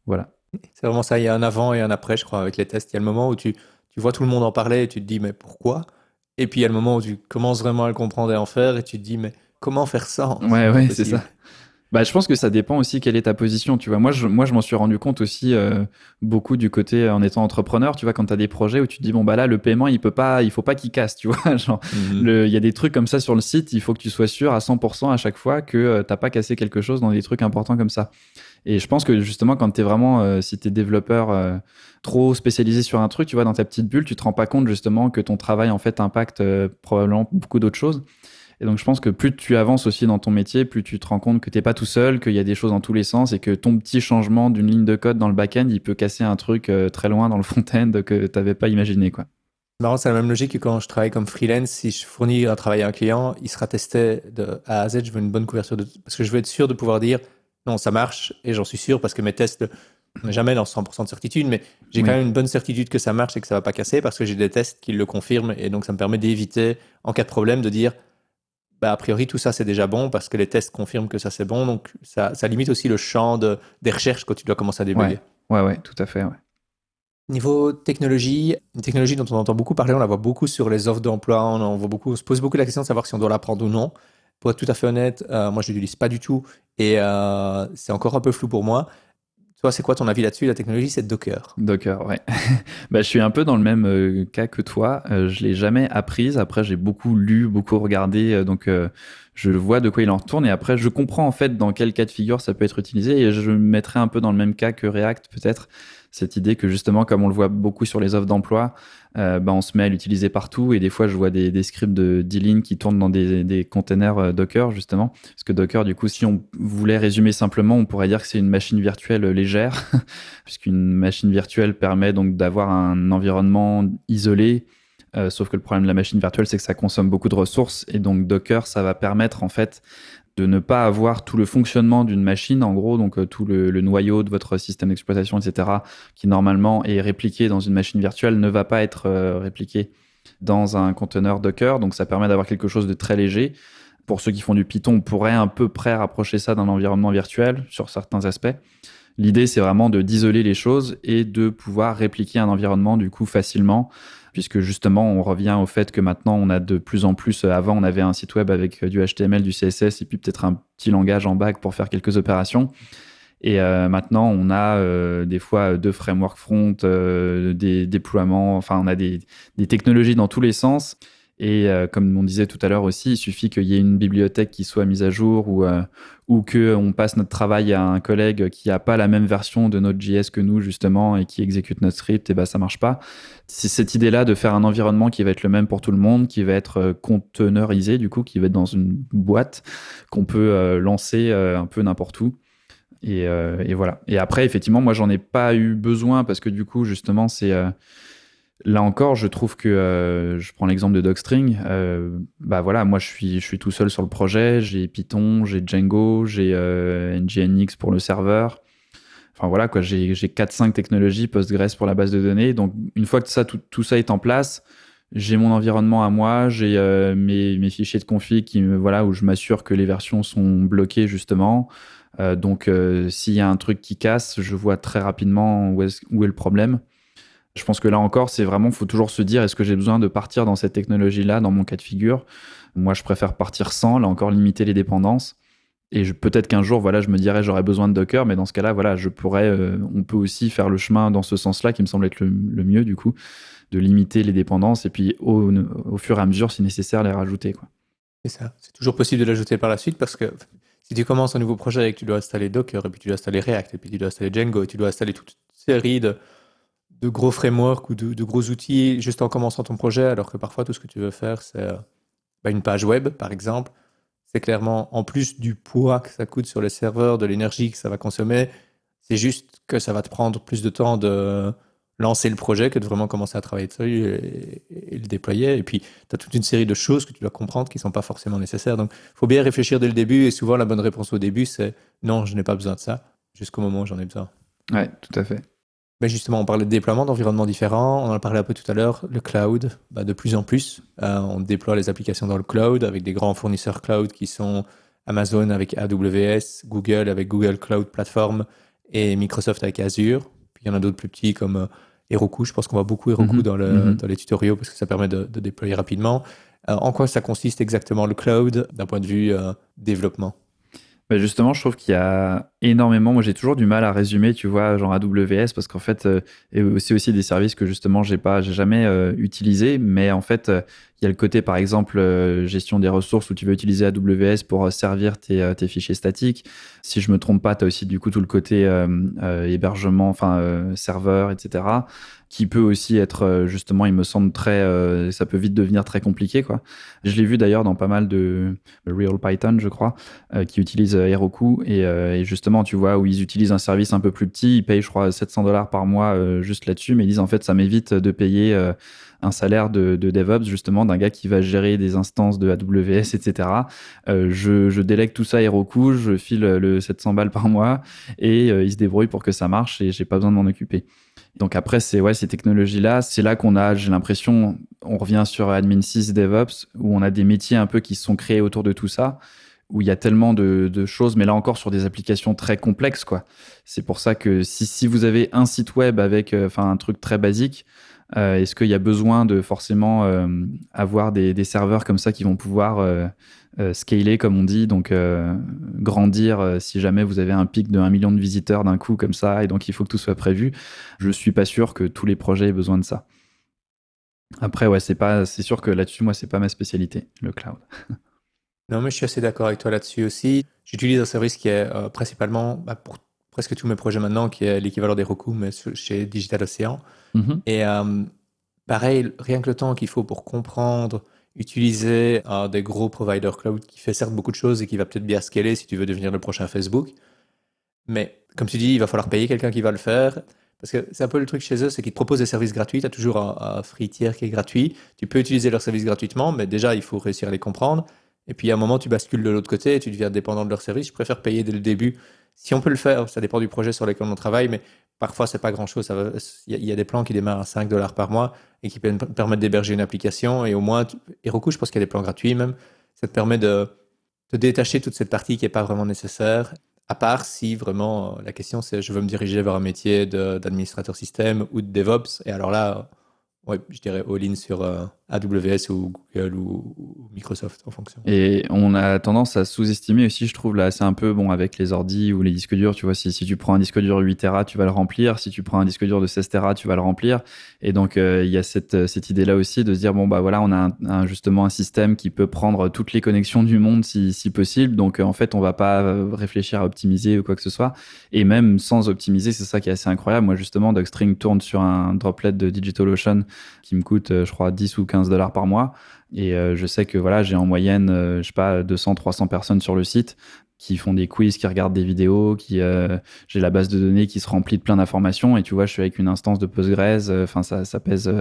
Voilà. C'est vraiment ça. Il y a un avant et un après, je crois, avec les tests. Il y a le moment où tu, tu vois tout le monde en parler et tu te dis mais pourquoi? Et puis il y a le moment où tu commences vraiment à le comprendre et à en faire et tu te dis mais comment faire ça? Ouais, ouais, c'est ça. Bah, je pense que ça dépend aussi quelle est ta position. Tu vois, moi, je, moi, je m'en suis rendu compte aussi euh, beaucoup du côté euh, en étant entrepreneur. Tu vois, quand tu as des projets où tu te dis bon bah là, le paiement, il peut pas, il faut pas qu'il casse. Tu vois, genre, mhm. il y a des trucs comme ça sur le site. Il faut que tu sois sûr à 100% à chaque fois que euh, t'as pas cassé quelque chose dans des trucs importants comme ça. Et je pense que justement, quand tu es vraiment, si tu es développeur trop spécialisé sur un truc, tu vois, dans ta petite bulle, tu te rends pas compte justement que ton travail en fait impacte probablement beaucoup d'autres choses. Et donc, je pense que plus tu avances aussi dans ton métier, plus tu te rends compte que tu n'es pas tout seul, qu'il y a des choses dans tous les sens et que ton petit changement d'une ligne de code dans le back-end, il peut casser un truc euh, très loin dans le front-end que tu n'avais pas imaginé. Quoi. Marrant, c'est la même logique que quand je travaille comme freelance. Si je fournis un travail à un client, il sera testé de A à Z. Je veux une bonne couverture de... parce que je veux être sûr de pouvoir dire non, ça marche et j'en suis sûr parce que mes tests, on n'est jamais dans 100% de certitude, mais j'ai quand même une bonne certitude que ça marche et que ça va pas casser parce que j'ai des tests qui le confirment et donc ça me permet d'éviter en cas de problème de dire bah, a priori, tout ça, c'est déjà bon parce que les tests confirment que ça, c'est bon. Donc, ça, limite aussi le champ de, des recherches quand tu dois commencer à débugger. Ouais, ouais, tout à fait. Niveau technologie, une technologie dont on entend beaucoup parler, on la voit beaucoup sur les offres d'emploi, on, en voit beaucoup, on se pose beaucoup la question de savoir si on doit l'apprendre ou non. Pour être tout à fait honnête, euh, moi je l'utilise pas du tout et euh, c'est encore un peu flou pour moi. Toi, c'est quoi ton avis là-dessus? La technologie, c'est Docker. Docker, ouais. bah, je suis un peu dans le même euh, cas que toi. Euh, je l'ai jamais apprise. Après, j'ai beaucoup lu, beaucoup regardé, donc je vois de quoi il en retourne. Et après, je comprends en fait dans quel cas de figure ça peut être utilisé. Et je me mettrais un peu dans le même cas que React, peut-être cette idée que justement, comme on le voit beaucoup sur les offres d'emploi, euh, bah, on se met à l'utiliser partout. Et des fois, je vois des, scripts de d qui tournent dans des, des containers euh, Docker, justement. Parce que Docker, du coup, si on voulait résumer simplement, on pourrait dire que c'est une machine virtuelle légère, puisqu'une machine virtuelle permet donc d'avoir un environnement isolé. Euh, sauf que le problème de la machine virtuelle, c'est que ça consomme beaucoup de ressources. Et donc Docker, ça va permettre en fait de ne pas avoir tout le fonctionnement d'une machine, en gros, donc euh, tout le, noyau de votre système d'exploitation, etc., qui normalement est répliqué dans une machine virtuelle, ne va pas être euh, répliqué dans un conteneur Docker. Donc ça permet d'avoir quelque chose de très léger. Pour ceux qui font du Python, on pourrait un peu près rapprocher ça d'un environnement virtuel sur certains aspects. L'idée, c'est vraiment de d'isoler les choses et de pouvoir répliquer un environnement du coup facilement puisque justement, on revient au fait que maintenant, on a de plus en plus, euh, avant, on avait un site web avec euh, du HTML, du CSS, et puis peut-être un petit langage en back pour faire quelques opérations. Et euh, maintenant, on a des fois deux frameworks front, des déploiements, enfin, on a des, technologies dans tous les sens. Et euh, comme on disait tout à l'heure aussi, il suffit qu'il y ait une bibliothèque qui soit mise à jour ou, euh, ou qu'on passe notre travail à un collègue qui n'a pas la même version de notre JS que nous, justement, et qui exécute notre script, et ben ça marche pas. C'est cette idée-là de faire un environnement qui va être le même pour tout le monde, qui va être euh, conteneurisé, du coup, qui va être dans une boîte qu'on peut lancer un peu n'importe où. Et, et, voilà. Et après, effectivement, moi, j'en ai pas eu besoin parce que du coup, justement, c'est Là encore, je trouve que euh, je prends l'exemple de Docstring. Euh, bah voilà, moi je suis, tout seul sur le projet. J'ai Python, j'ai Django, j'ai euh, NGINX pour le serveur. Enfin voilà quoi, j'ai 4-5 technologies Postgres pour la base de données. Donc une fois que ça, tout, ça est en place, j'ai mon environnement à moi, j'ai mes, fichiers de config qui, voilà, où je m'assure que les versions sont bloquées justement. donc s'il y a un truc qui casse, je vois très rapidement où est le problème. Je pense que là encore, c'est vraiment, faut toujours se dire, est-ce que j'ai besoin de partir dans cette technologie-là, dans mon cas de figure? Moi, je préfère partir sans, là encore, limiter les dépendances. Et peut-être qu'un jour, voilà, je me dirais, j'aurais besoin de Docker, mais dans ce cas-là, voilà, euh, on peut aussi faire le chemin dans ce sens-là, qui me semble être le, mieux, du coup, de limiter les dépendances et puis au, fur et à mesure, si nécessaire, les rajouter. C'est ça. C'est toujours possible de l'ajouter par la suite parce que si tu commences un nouveau projet et que tu dois installer Docker, et puis tu dois installer React, et puis tu dois installer Django, et tu dois installer toute série de, de gros frameworks ou de, gros outils juste en commençant ton projet, alors que parfois tout ce que tu veux faire, c'est euh, bah, une page web, par exemple. C'est clairement, en plus du poids que ça coûte sur les serveurs, de l'énergie que ça va consommer, c'est juste que ça va te prendre plus de temps de lancer le projet que de vraiment commencer à travailler dessus et, le déployer. Et puis, tu as toute une série de choses que tu dois comprendre qui ne sont pas forcément nécessaires. Donc, il faut bien réfléchir dès le début. Et souvent, la bonne réponse au début, c'est non, je n'ai pas besoin de ça, jusqu'au moment où j'en ai besoin. Ouais, tout à fait. Ben, justement, on parlait de déploiement d'environnements différents. On en a parlé un peu tout à l'heure. Le cloud, bah, de plus en plus, euh, on déploie les applications dans le cloud avec des grands fournisseurs cloud qui sont Amazon avec AWS, Google avec Google Cloud Platform et Microsoft avec Azure. Puis il y en a d'autres plus petits comme euh, Heroku. Je pense qu'on voit beaucoup Heroku mhm. dans, le, mhm. dans, les tutoriaux parce que ça permet de, déployer rapidement. Euh, en quoi ça consiste exactement le cloud d'un point de vue développement? Bah, justement, je trouve qu'il y a énormément. Moi, j'ai toujours du mal à résumer, tu vois, genre AWS, parce qu'en fait, euh, c'est aussi des services que justement, j'ai pas, j'ai jamais euh, utilisé. Mais en fait, euh, il y a le côté, par exemple, gestion des ressources où tu veux utiliser AWS pour servir tes, fichiers statiques. Si je me trompe pas, tu as aussi du coup tout le côté hébergement, enfin serveur, etc qui peut aussi être euh, justement, il me semble très, euh, ça peut vite devenir très compliqué quoi. Je l'ai vu d'ailleurs dans pas mal de Real Python, je crois, euh, qui utilisent Heroku et, justement, tu vois, où ils utilisent un service un peu plus petit, ils payent, je crois, 700 dollars par mois juste là-dessus, mais ils disent en fait, ça m'évite de payer un salaire de, de DevOps justement d'un gars qui va gérer des instances de AWS, etc. je, je, délègue tout ça à Heroku, je file le 700 balles par mois et il se débrouille pour que ça marche et j'ai pas besoin de m'en occuper. Donc après, c'est ouais, ces technologies-là, c'est là, qu'on a, j'ai l'impression, on revient sur Admin 6 DevOps, où on a des métiers un peu qui se sont créés autour de tout ça, où il y a tellement de, choses, mais là encore sur des applications très complexes, quoi. C'est pour ça que si, vous avez un site web avec euh, un truc très basique, euh, est-ce qu'il y a besoin de forcément euh, avoir des, serveurs comme ça qui vont pouvoir scaler, comme on dit, donc grandir si jamais vous avez un pic de 1 million de visiteurs d'un coup comme ça, et donc il faut que tout soit prévu? Je suis pas sûr que tous les projets aient besoin de ça. Après, ouais, c'est pas, c'est sûr que là-dessus, moi, c'est pas ma spécialité, le cloud. Non, mais je suis assez d'accord avec toi là-dessus aussi. J'utilise un service qui est euh, principalement, bah, pour presque tous mes projets maintenant, qui est l'équivalent des Roku, mais chez Digital Ocean. Mm-hmm. Et euh, pareil, rien que le temps qu'il faut pour comprendre, utiliser euh, des gros providers cloud qui fait certes beaucoup de choses et qui va peut-être bien scaler si tu veux devenir le prochain Facebook. Mais comme tu dis, il va falloir payer quelqu'un qui va le faire. Parce que c'est un peu le truc chez eux, c'est qu'ils te proposent des services gratuits. Tu as toujours un, un, free tier qui est gratuit. Tu peux utiliser leurs services gratuitement, mais déjà, il faut réussir à les comprendre. Et puis à un moment, tu bascules de l'autre côté et tu deviens dépendant de leur service. Je préfère payer dès le début. Si on peut le faire, ça dépend du projet sur lequel on travaille, mais parfois, c'est pas grand-chose. Il y, a des plans qui démarrent à 5 dollars par mois et qui permettent d'héberger une application. Et au moins, Heroku, je pense qu'il y a des plans gratuits même. Ça te permet de, de détacher toute cette partie qui n'est pas vraiment nécessaire. À part si vraiment la question c'est je veux me diriger vers un métier d'administrateur système ou de DevOps. Et alors là, ouais, je dirais all-in sur euh, AWS ou Google ou, Microsoft en fonction. Et on a tendance à sous-estimer aussi, je trouve, là, c'est un peu bon avec les ordi ou les disques durs. Tu vois, si, si tu prends un disque dur 8 Tera, tu vas le remplir. Si tu prends un disque dur de 16 Tera, tu vas le remplir. Et donc, euh, il y a cette, cette idée-là aussi de se dire, bon, bah voilà, on a justement un système qui peut prendre toutes les connexions du monde si, si possible. Donc, euh, en fait, on va pas euh, réfléchir à optimiser ou quoi que ce soit. Et même sans optimiser, c'est ça qui est assez incroyable. Moi, justement, Docstring tourne sur un droplet de DigitalOcean qui me coûte, je crois, 10 ou 15 dollars par mois. Et euh, je sais que voilà, j'ai en moyenne, euh, je sais pas, 200, 300 personnes sur le site qui font des quiz, qui regardent des vidéos, qui euh, j'ai la base de données qui se remplit de plein d'informations. Et tu vois, je suis avec une instance de Postgres. Enfin, ça, ça pèse,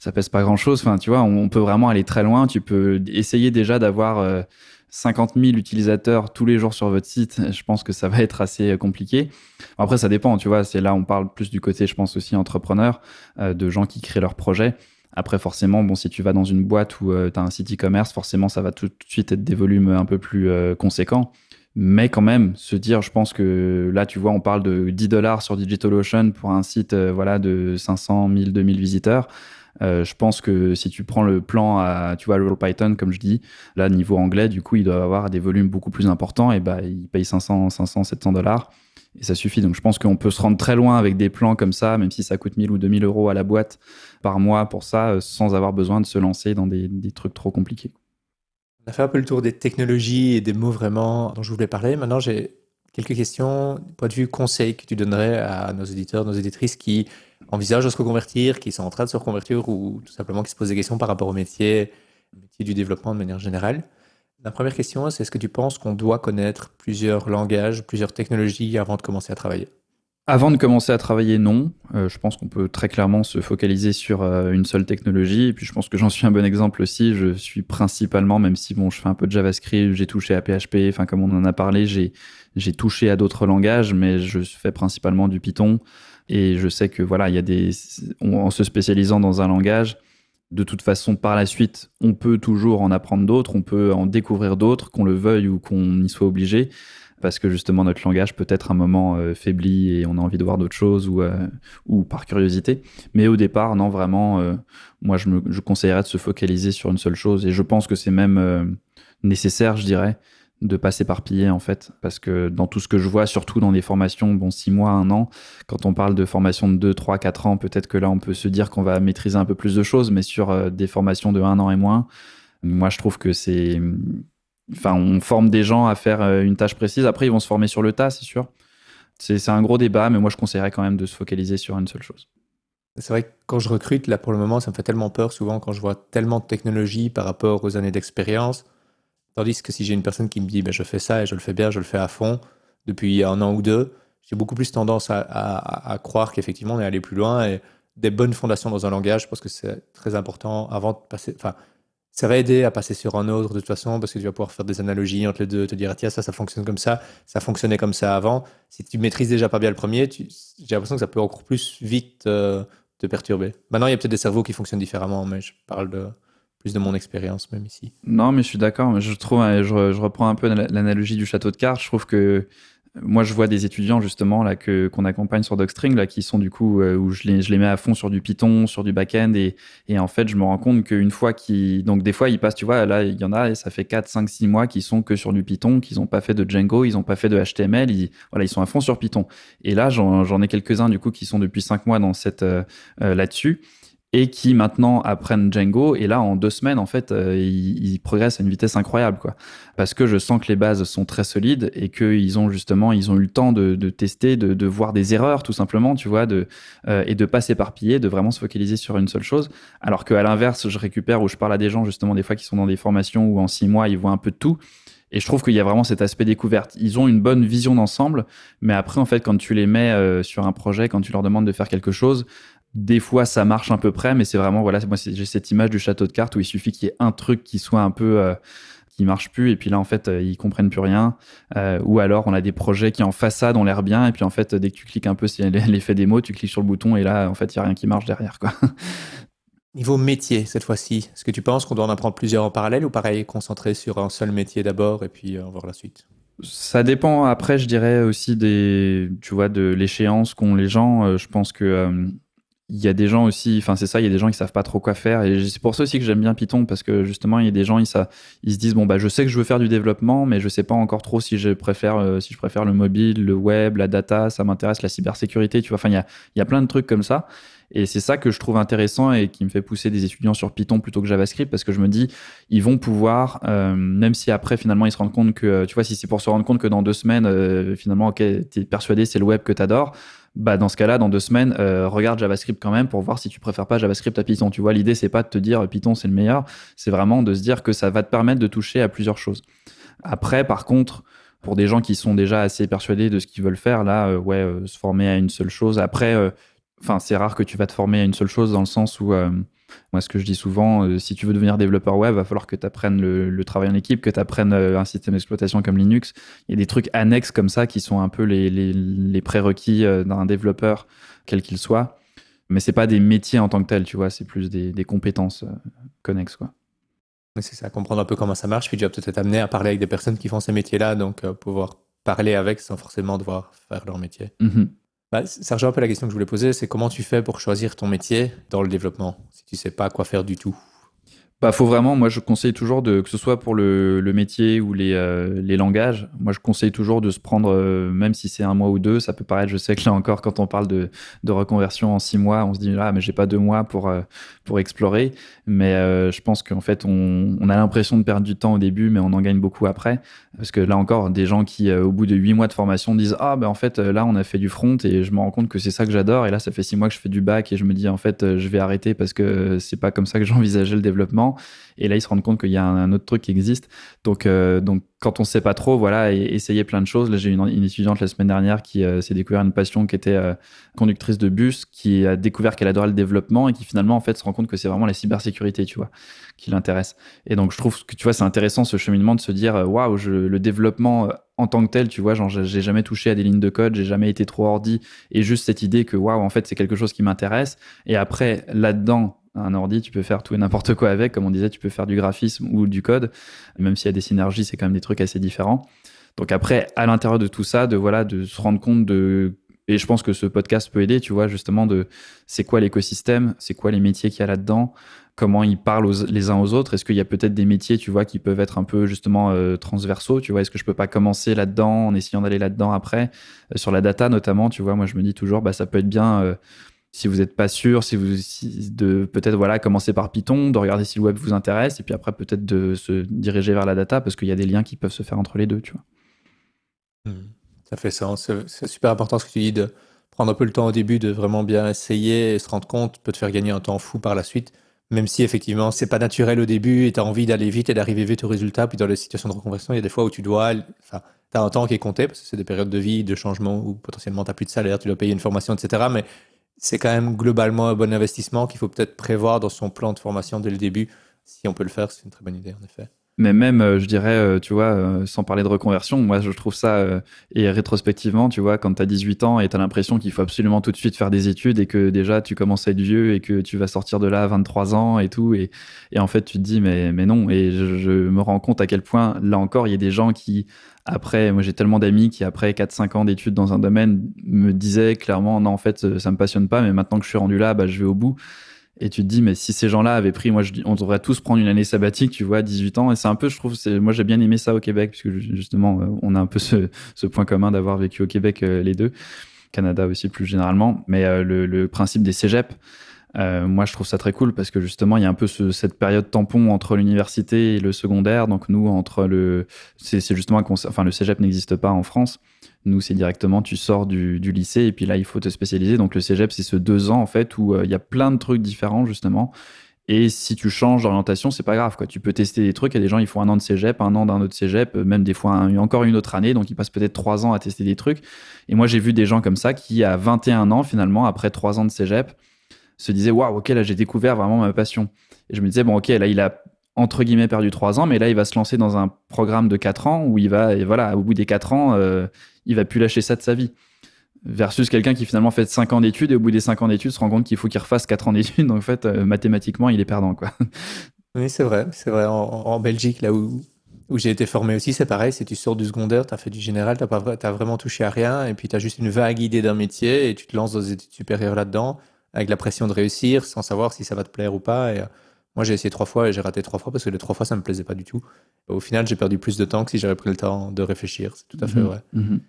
ça pèse pas grand chose. Enfin, tu vois, on, peut vraiment aller très loin. Tu peux essayer déjà d'avoir 50 000 utilisateurs tous les jours sur votre site, je pense que ça va être assez compliqué. Après, ça dépend, tu vois. C'est là, on parle plus du côté, je pense aussi entrepreneur, de gens qui créent leurs projets. Après, forcément, bon, si tu vas dans une boîte où euh, tu as un site e-commerce, forcément, ça va tout de suite être des volumes un peu plus euh, conséquents. Mais quand même, se dire, je pense que là, tu vois, on parle de 10 dollars sur DigitalOcean pour un site euh, voilà, de 500, 1000, 2000 visiteurs. je pense que si tu prends le plan à, tu vois, Roll Python, comme je dis, là, niveau anglais, du coup, il doit avoir des volumes beaucoup plus importants et bah, il paye 500, 500, 700 dollars. Et ça suffit. Donc je pense qu'on peut se rendre très loin avec des plans comme ça, même si ça coûte 1000 ou 2000 euros à la boîte par mois pour ça, euh, sans avoir besoin de se lancer dans des, trucs trop compliqués. On a fait un peu le tour des technologies et des mots vraiment dont je voulais parler. Maintenant, j'ai quelques questions, point de vue conseil que tu donnerais à nos éditeurs, nos éditrices qui envisagent de se reconvertir, qui sont en train de se reconvertir ou tout simplement qui se posent des questions par rapport au métier, au métier du développement de manière générale. La première question, c'est est-ce que tu penses qu'on doit connaître plusieurs langages, plusieurs technologies avant de commencer à travailler? Avant de commencer à travailler, non. Euh, je pense qu'on peut très clairement se focaliser sur euh, une seule technologie. Et puis je pense que j'en suis un bon exemple aussi. Je suis principalement, même si bon, je fais un peu de JavaScript, j'ai touché à PHP, enfin comme on en a parlé, j'ai touché à d'autres langages, mais je fais principalement du Python. Et je sais que voilà, il y a des, en se spécialisant dans un langage, de toute façon, par la suite, on peut toujours en apprendre d'autres, on peut en découvrir d'autres, qu'on le veuille ou qu'on y soit obligé, parce que justement notre langage peut être un moment euh, faibli et on a envie de voir d'autres choses ou, euh, par curiosité. Mais au départ, non, vraiment, euh, moi je, je conseillerais de se focaliser sur une seule chose et je pense que c'est même nécessaire, je dirais, de pas s'éparpiller en fait. Parce que dans tout ce que je vois surtout dans des formations bon six mois un an quand on parle de formation de 2 3 4 ans peut-être que là on peut se dire qu'on va maîtriser un peu plus de choses mais sur euh, des formations de un an et moins moi je trouve que c'est enfin on forme des gens à faire euh, une tâche précise. Après ils vont se former sur le tas c'est sûr. C'est un gros débat mais moi je conseillerais quand même de se focaliser sur une seule chose. C'est vrai que quand je recrute là pour le moment ça me fait tellement peur souvent quand je vois tellement de technologies par rapport aux années d'expérience Tandis que si j'ai une personne qui me dit ben, je fais ça et je le fais bien, je le fais à fond depuis un an ou deux, j'ai beaucoup plus tendance à, croire qu'effectivement on est allé plus loin et des bonnes fondations dans un langage, je pense que c'est très important avant de passer. Enfin, ça va aider à passer sur un autre de toute façon parce que tu vas pouvoir faire des analogies entre les deux, te dire tiens ça ça fonctionne comme ça, ça fonctionnait comme ça avant. Si tu maîtrises déjà pas bien le premier, j'ai l'impression que ça peut encore plus vite euh, te perturber. Maintenant il y a peut-être des cerveaux qui fonctionnent différemment, mais je parle de de mon expérience même ici. Non, mais je suis d'accord. Je trouve, je, reprends un peu l'analogie du château de cartes. Je trouve que moi, je vois des étudiants justement là que qu'on accompagne sur Docstring là qui sont du coup euh, où je les, je les mets à fond sur du Python, sur du back-end et, et en fait, je me rends compte qu'une fois qu'ils donc des fois ils passent, tu vois, là il y en a et ça fait 4 5 6 mois qui sont que sur du Python, qu'ils ont pas fait de Django, ils ont pas fait de HTML, ils voilà, ils sont à fond sur Python. Et là, j'en ai quelques-uns du coup qui sont depuis 5 mois dans cette euh, euh, là-dessus et qui maintenant apprennent Django. Et là, en deux semaines, en fait, euh, ils, progressent à une vitesse incroyable. Parce que je sens que les bases sont très solides et qu'ils ont justement, eu le temps de, tester, de, voir des erreurs, tout simplement, tu vois, de, euh, et de pas s'éparpiller, de vraiment se focaliser sur une seule chose. Alors qu'à l'inverse, je récupère ou je parle à des gens, justement, des fois qui sont dans des formations où en six mois, ils voient un peu de tout. Et je trouve qu'il y a vraiment cet aspect découverte. Ils ont une bonne vision d'ensemble, mais après, en fait, quand tu les mets euh, sur un projet, quand tu leur demandes de faire quelque chose, des fois, ça marche un peu près, mais c'est vraiment, voilà, moi, j'ai cette image du château de cartes où il suffit qu'il y ait un truc qui soit un peu, euh, qui marche plus, et puis là, en fait, euh, ils comprennent plus rien. Euh, ou alors, on a des projets qui en façade ont l'air bien, et puis en fait, dès que tu cliques un peu sur l'effet démo, tu cliques sur le bouton, et là, en fait, il y a rien qui marche derrière, quoi. Niveau métier, cette fois-ci, est-ce que tu penses qu'on doit en apprendre plusieurs en parallèle, ou pareil, concentrer sur un seul métier d'abord, et puis voir la suite? Ça dépend. Après, je dirais aussi des, tu vois, de l'échéance qu'ont les gens. Je pense que il y a des gens aussi, enfin c'est ça, il y a des gens qui savent pas trop quoi faire et c'est pour ça aussi que j'aime bien Python parce que justement il y a des gens ils, ça, ils se disent bon bah je sais que je veux faire du développement mais je sais pas encore trop si je préfère euh, si je préfère le mobile, le web, la data, ça m'intéresse la cybersécurité, tu vois. Enfin il y a, y a plein de trucs comme ça et c'est ça que je trouve intéressant et qui me fait pousser des étudiants sur Python plutôt que JavaScript parce que je me dis ils vont pouvoir euh, même si après finalement ils se rendent compte que tu vois si c'est pour se rendre compte que dans deux semaines euh, finalement ok t'es persuadé c'est le web que t'adores bah dans ce cas-là, dans deux semaines, euh, regarde JavaScript quand même pour voir si tu préfères pas JavaScript à Python. Tu vois, l'idée c'est pas de te dire Python c'est le meilleur, c'est vraiment de se dire que ça va te permettre de toucher à plusieurs choses. Après, par contre, pour des gens qui sont déjà assez persuadés de ce qu'ils veulent faire, là, euh, ouais, euh, se former à une seule chose. Après, enfin, c'est rare que tu vas te former à une seule chose dans le sens où moi, ce que je dis souvent, euh, si tu veux devenir développeur web, il va falloir que tu apprennes le, travail en équipe, que tu apprennes euh, un système d'exploitation comme Linux. Il y a des trucs annexes comme ça qui sont un peu les, les, prérequis euh, d'un développeur, quel qu'il soit. Mais c'est pas des métiers en tant que tel, tu vois, c'est plus des, des compétences connexes, quoi. C'est ça, comprendre un peu comment ça marche, puis tu vas peut-être être amené à parler avec des personnes qui font ces métiers-là, donc pouvoir parler avec sans forcément devoir faire leur métier. Mm-hmm. Bah, ça rejoint un peu la question que je voulais poser, c'est comment tu fais pour choisir ton métier dans le développement, si tu sais pas quoi faire du tout? Bah, faut vraiment, moi je conseille toujours de, que ce soit pour le, métier ou les, euh, les, langages, moi je conseille toujours de se prendre, euh, même si c'est un mois ou deux, ça peut paraître, je sais que là encore, quand on parle de, reconversion en six mois, on se dit, ah, mais j'ai pas deux mois pour, euh, pour explorer. Mais je pense qu'en fait, on a l'impression de perdre du temps au début, mais on en gagne beaucoup après. Parce que là encore, des gens qui, au bout de huit mois de formation, disent, ah, ben en fait, là on a fait du front et je me rends compte que c'est ça que j'adore. Et là, ça fait six mois que je fais du bac et je me dis, en fait, je vais arrêter parce que c'est pas comme ça que j'envisageais le développement. Et là, ils se rendent compte qu'il y a un, autre truc qui existe. Donc, euh, donc quand on ne sait pas trop, voilà, essayer plein de choses. Là, j'ai une, une, étudiante la semaine dernière qui euh, s'est découvert une passion qui était euh, conductrice de bus, qui a découvert qu'elle adorait le développement et qui finalement, en fait, se rend compte que c'est vraiment la cybersécurité, tu vois, qui l'intéresse. Et donc, je trouve que, tu vois, c'est intéressant ce cheminement de se dire, waouh, le développement en tant que tel, tu vois, genre, j'ai jamais touché à des lignes de code, j'ai jamais été trop ordi, et juste cette idée que, waouh, en fait, c'est quelque chose qui m'intéresse. Et après, là-dedans, un ordi, tu peux faire tout et n'importe quoi avec. Comme on disait, tu peux faire du graphisme ou du code. Même s'il y a des synergies, c'est quand même des trucs assez différents. Donc après, à l'intérieur de tout ça, de voilà, de se rendre compte de et je pense que ce podcast peut aider, tu vois, justement de c'est quoi l'écosystème, c'est quoi les métiers qu'il y a là-dedans, comment ils parlent les uns aux autres. Est-ce qu'il y a peut-être des métiers, tu vois, qui peuvent être un peu justement euh, transversaux, tu vois? Est-ce que je peux pas commencer là-dedans en essayant d'aller là-dedans après? Euh, sur la data notamment, tu vois Moi, je me dis toujours, bah ça peut être bien. Euh, si vous n'êtes pas sûr, si vous de peut-être voilà commencer par Python, de regarder si le web vous intéresse, et puis après peut-être de se diriger vers la data parce qu'il y a des liens qui peuvent se faire entre les deux, tu vois. Hmm. ça fait sens. C'est super important ce que tu dis de prendre un peu le temps au début de vraiment bien essayer et se rendre compte peut te faire gagner un temps fou par la suite. Même si effectivement c'est pas naturel au début et tu as envie d'aller vite et d'arriver vite au résultat, puis dans les situations de reconversion, il y a des fois où tu dois, enfin, tu as un temps qui est compté parce que c'est des périodes de vie, de changement où potentiellement tu n'as plus de salaire, tu dois payer une formation, etc. Mais c'est quand même globalement un bon investissement qu'il faut peut-être prévoir dans son plan de formation dès le début. Si on peut le faire, c'est une très bonne idée, en effet. Mais même, euh, je dirais, euh, tu vois, euh, sans parler de reconversion, moi, je trouve ça, et rétrospectivement, tu vois, quand tu as 18 ans et tu as l'impression qu'il faut absolument tout de suite faire des études et que déjà tu commences à être vieux et que tu vas sortir de là à 23 ans et tout. Et, en fait, tu te dis, mais, mais non. Et je, je, me rends compte à quel point, là encore, il y a des gens qui, après, moi, j'ai tellement d'amis qui, après 4-5 ans d'études dans un domaine, me disaient clairement, non, en fait, ça me passionne pas, mais maintenant que je suis rendu là, bah, je vais au bout. Et tu te dis, mais si ces gens-là avaient pris, moi, on devrait tous prendre une année sabbatique, tu vois, 18 ans. Et c'est un peu, je trouve, moi, j'ai bien aimé ça au Québec, puisque justement, euh, on a un peu ce, ce point commun d'avoir vécu au Québec euh, les deux. Canada aussi, plus généralement. Mais euh, le, le, principe des cégeps, euh, moi, je trouve ça très cool parce que justement, il y a un peu ce, cette période tampon entre l'université et le secondaire. Donc, nous, entre le. C'est justement. Enfin, le cégep n'existe pas en France. Nous, c'est directement, tu sors du, lycée et puis là, il faut te spécialiser. Donc, le cégep, c'est ce deux ans, en fait, où euh, il y a plein de trucs différents, justement. Et si tu changes d'orientation, c'est pas grave. Quoi. Tu peux tester des trucs. Il y a des gens, ils font un an de cégep, un an d'un autre cégep, euh, même des fois encore une autre année. Donc, ils passent peut-être trois ans à tester des trucs. Et moi, j'ai vu des gens comme ça qui, à 21 ans, finalement, après trois ans de cégep, se disaient Waouh, ok, là, j'ai découvert vraiment ma passion. Et je me disais Bon, ok, là, il a entre guillemets perdu trois ans, mais là, il va se lancer dans un programme de quatre ans où il va, et voilà, au bout des quatre ans, euh, il va plus lâcher ça de sa vie. Versus quelqu'un qui finalement fait 5 ans d'études et au bout des 5 ans d'études se rend compte qu'il faut qu'il refasse 4 ans d'études. Donc en fait, euh, mathématiquement, il est perdant. Quoi. Oui, c'est vrai. C'est vrai. En, en, Belgique, là où, où j'ai été formé aussi, c'est pareil. Si tu sors du secondaire, tu as fait du général, tu as, vraiment touché à rien. Et puis tu as juste une vague idée d'un métier et tu te lances dans des études supérieures là-dedans avec la pression de réussir sans savoir si ça va te plaire ou pas. Et, euh, moi, j'ai essayé trois fois et j'ai raté trois fois parce que les trois fois, ça me plaisait pas du tout. Au final, j'ai perdu plus de temps que si j'avais pris le temps de réfléchir. C'est tout à fait mhm. vrai. Mhm.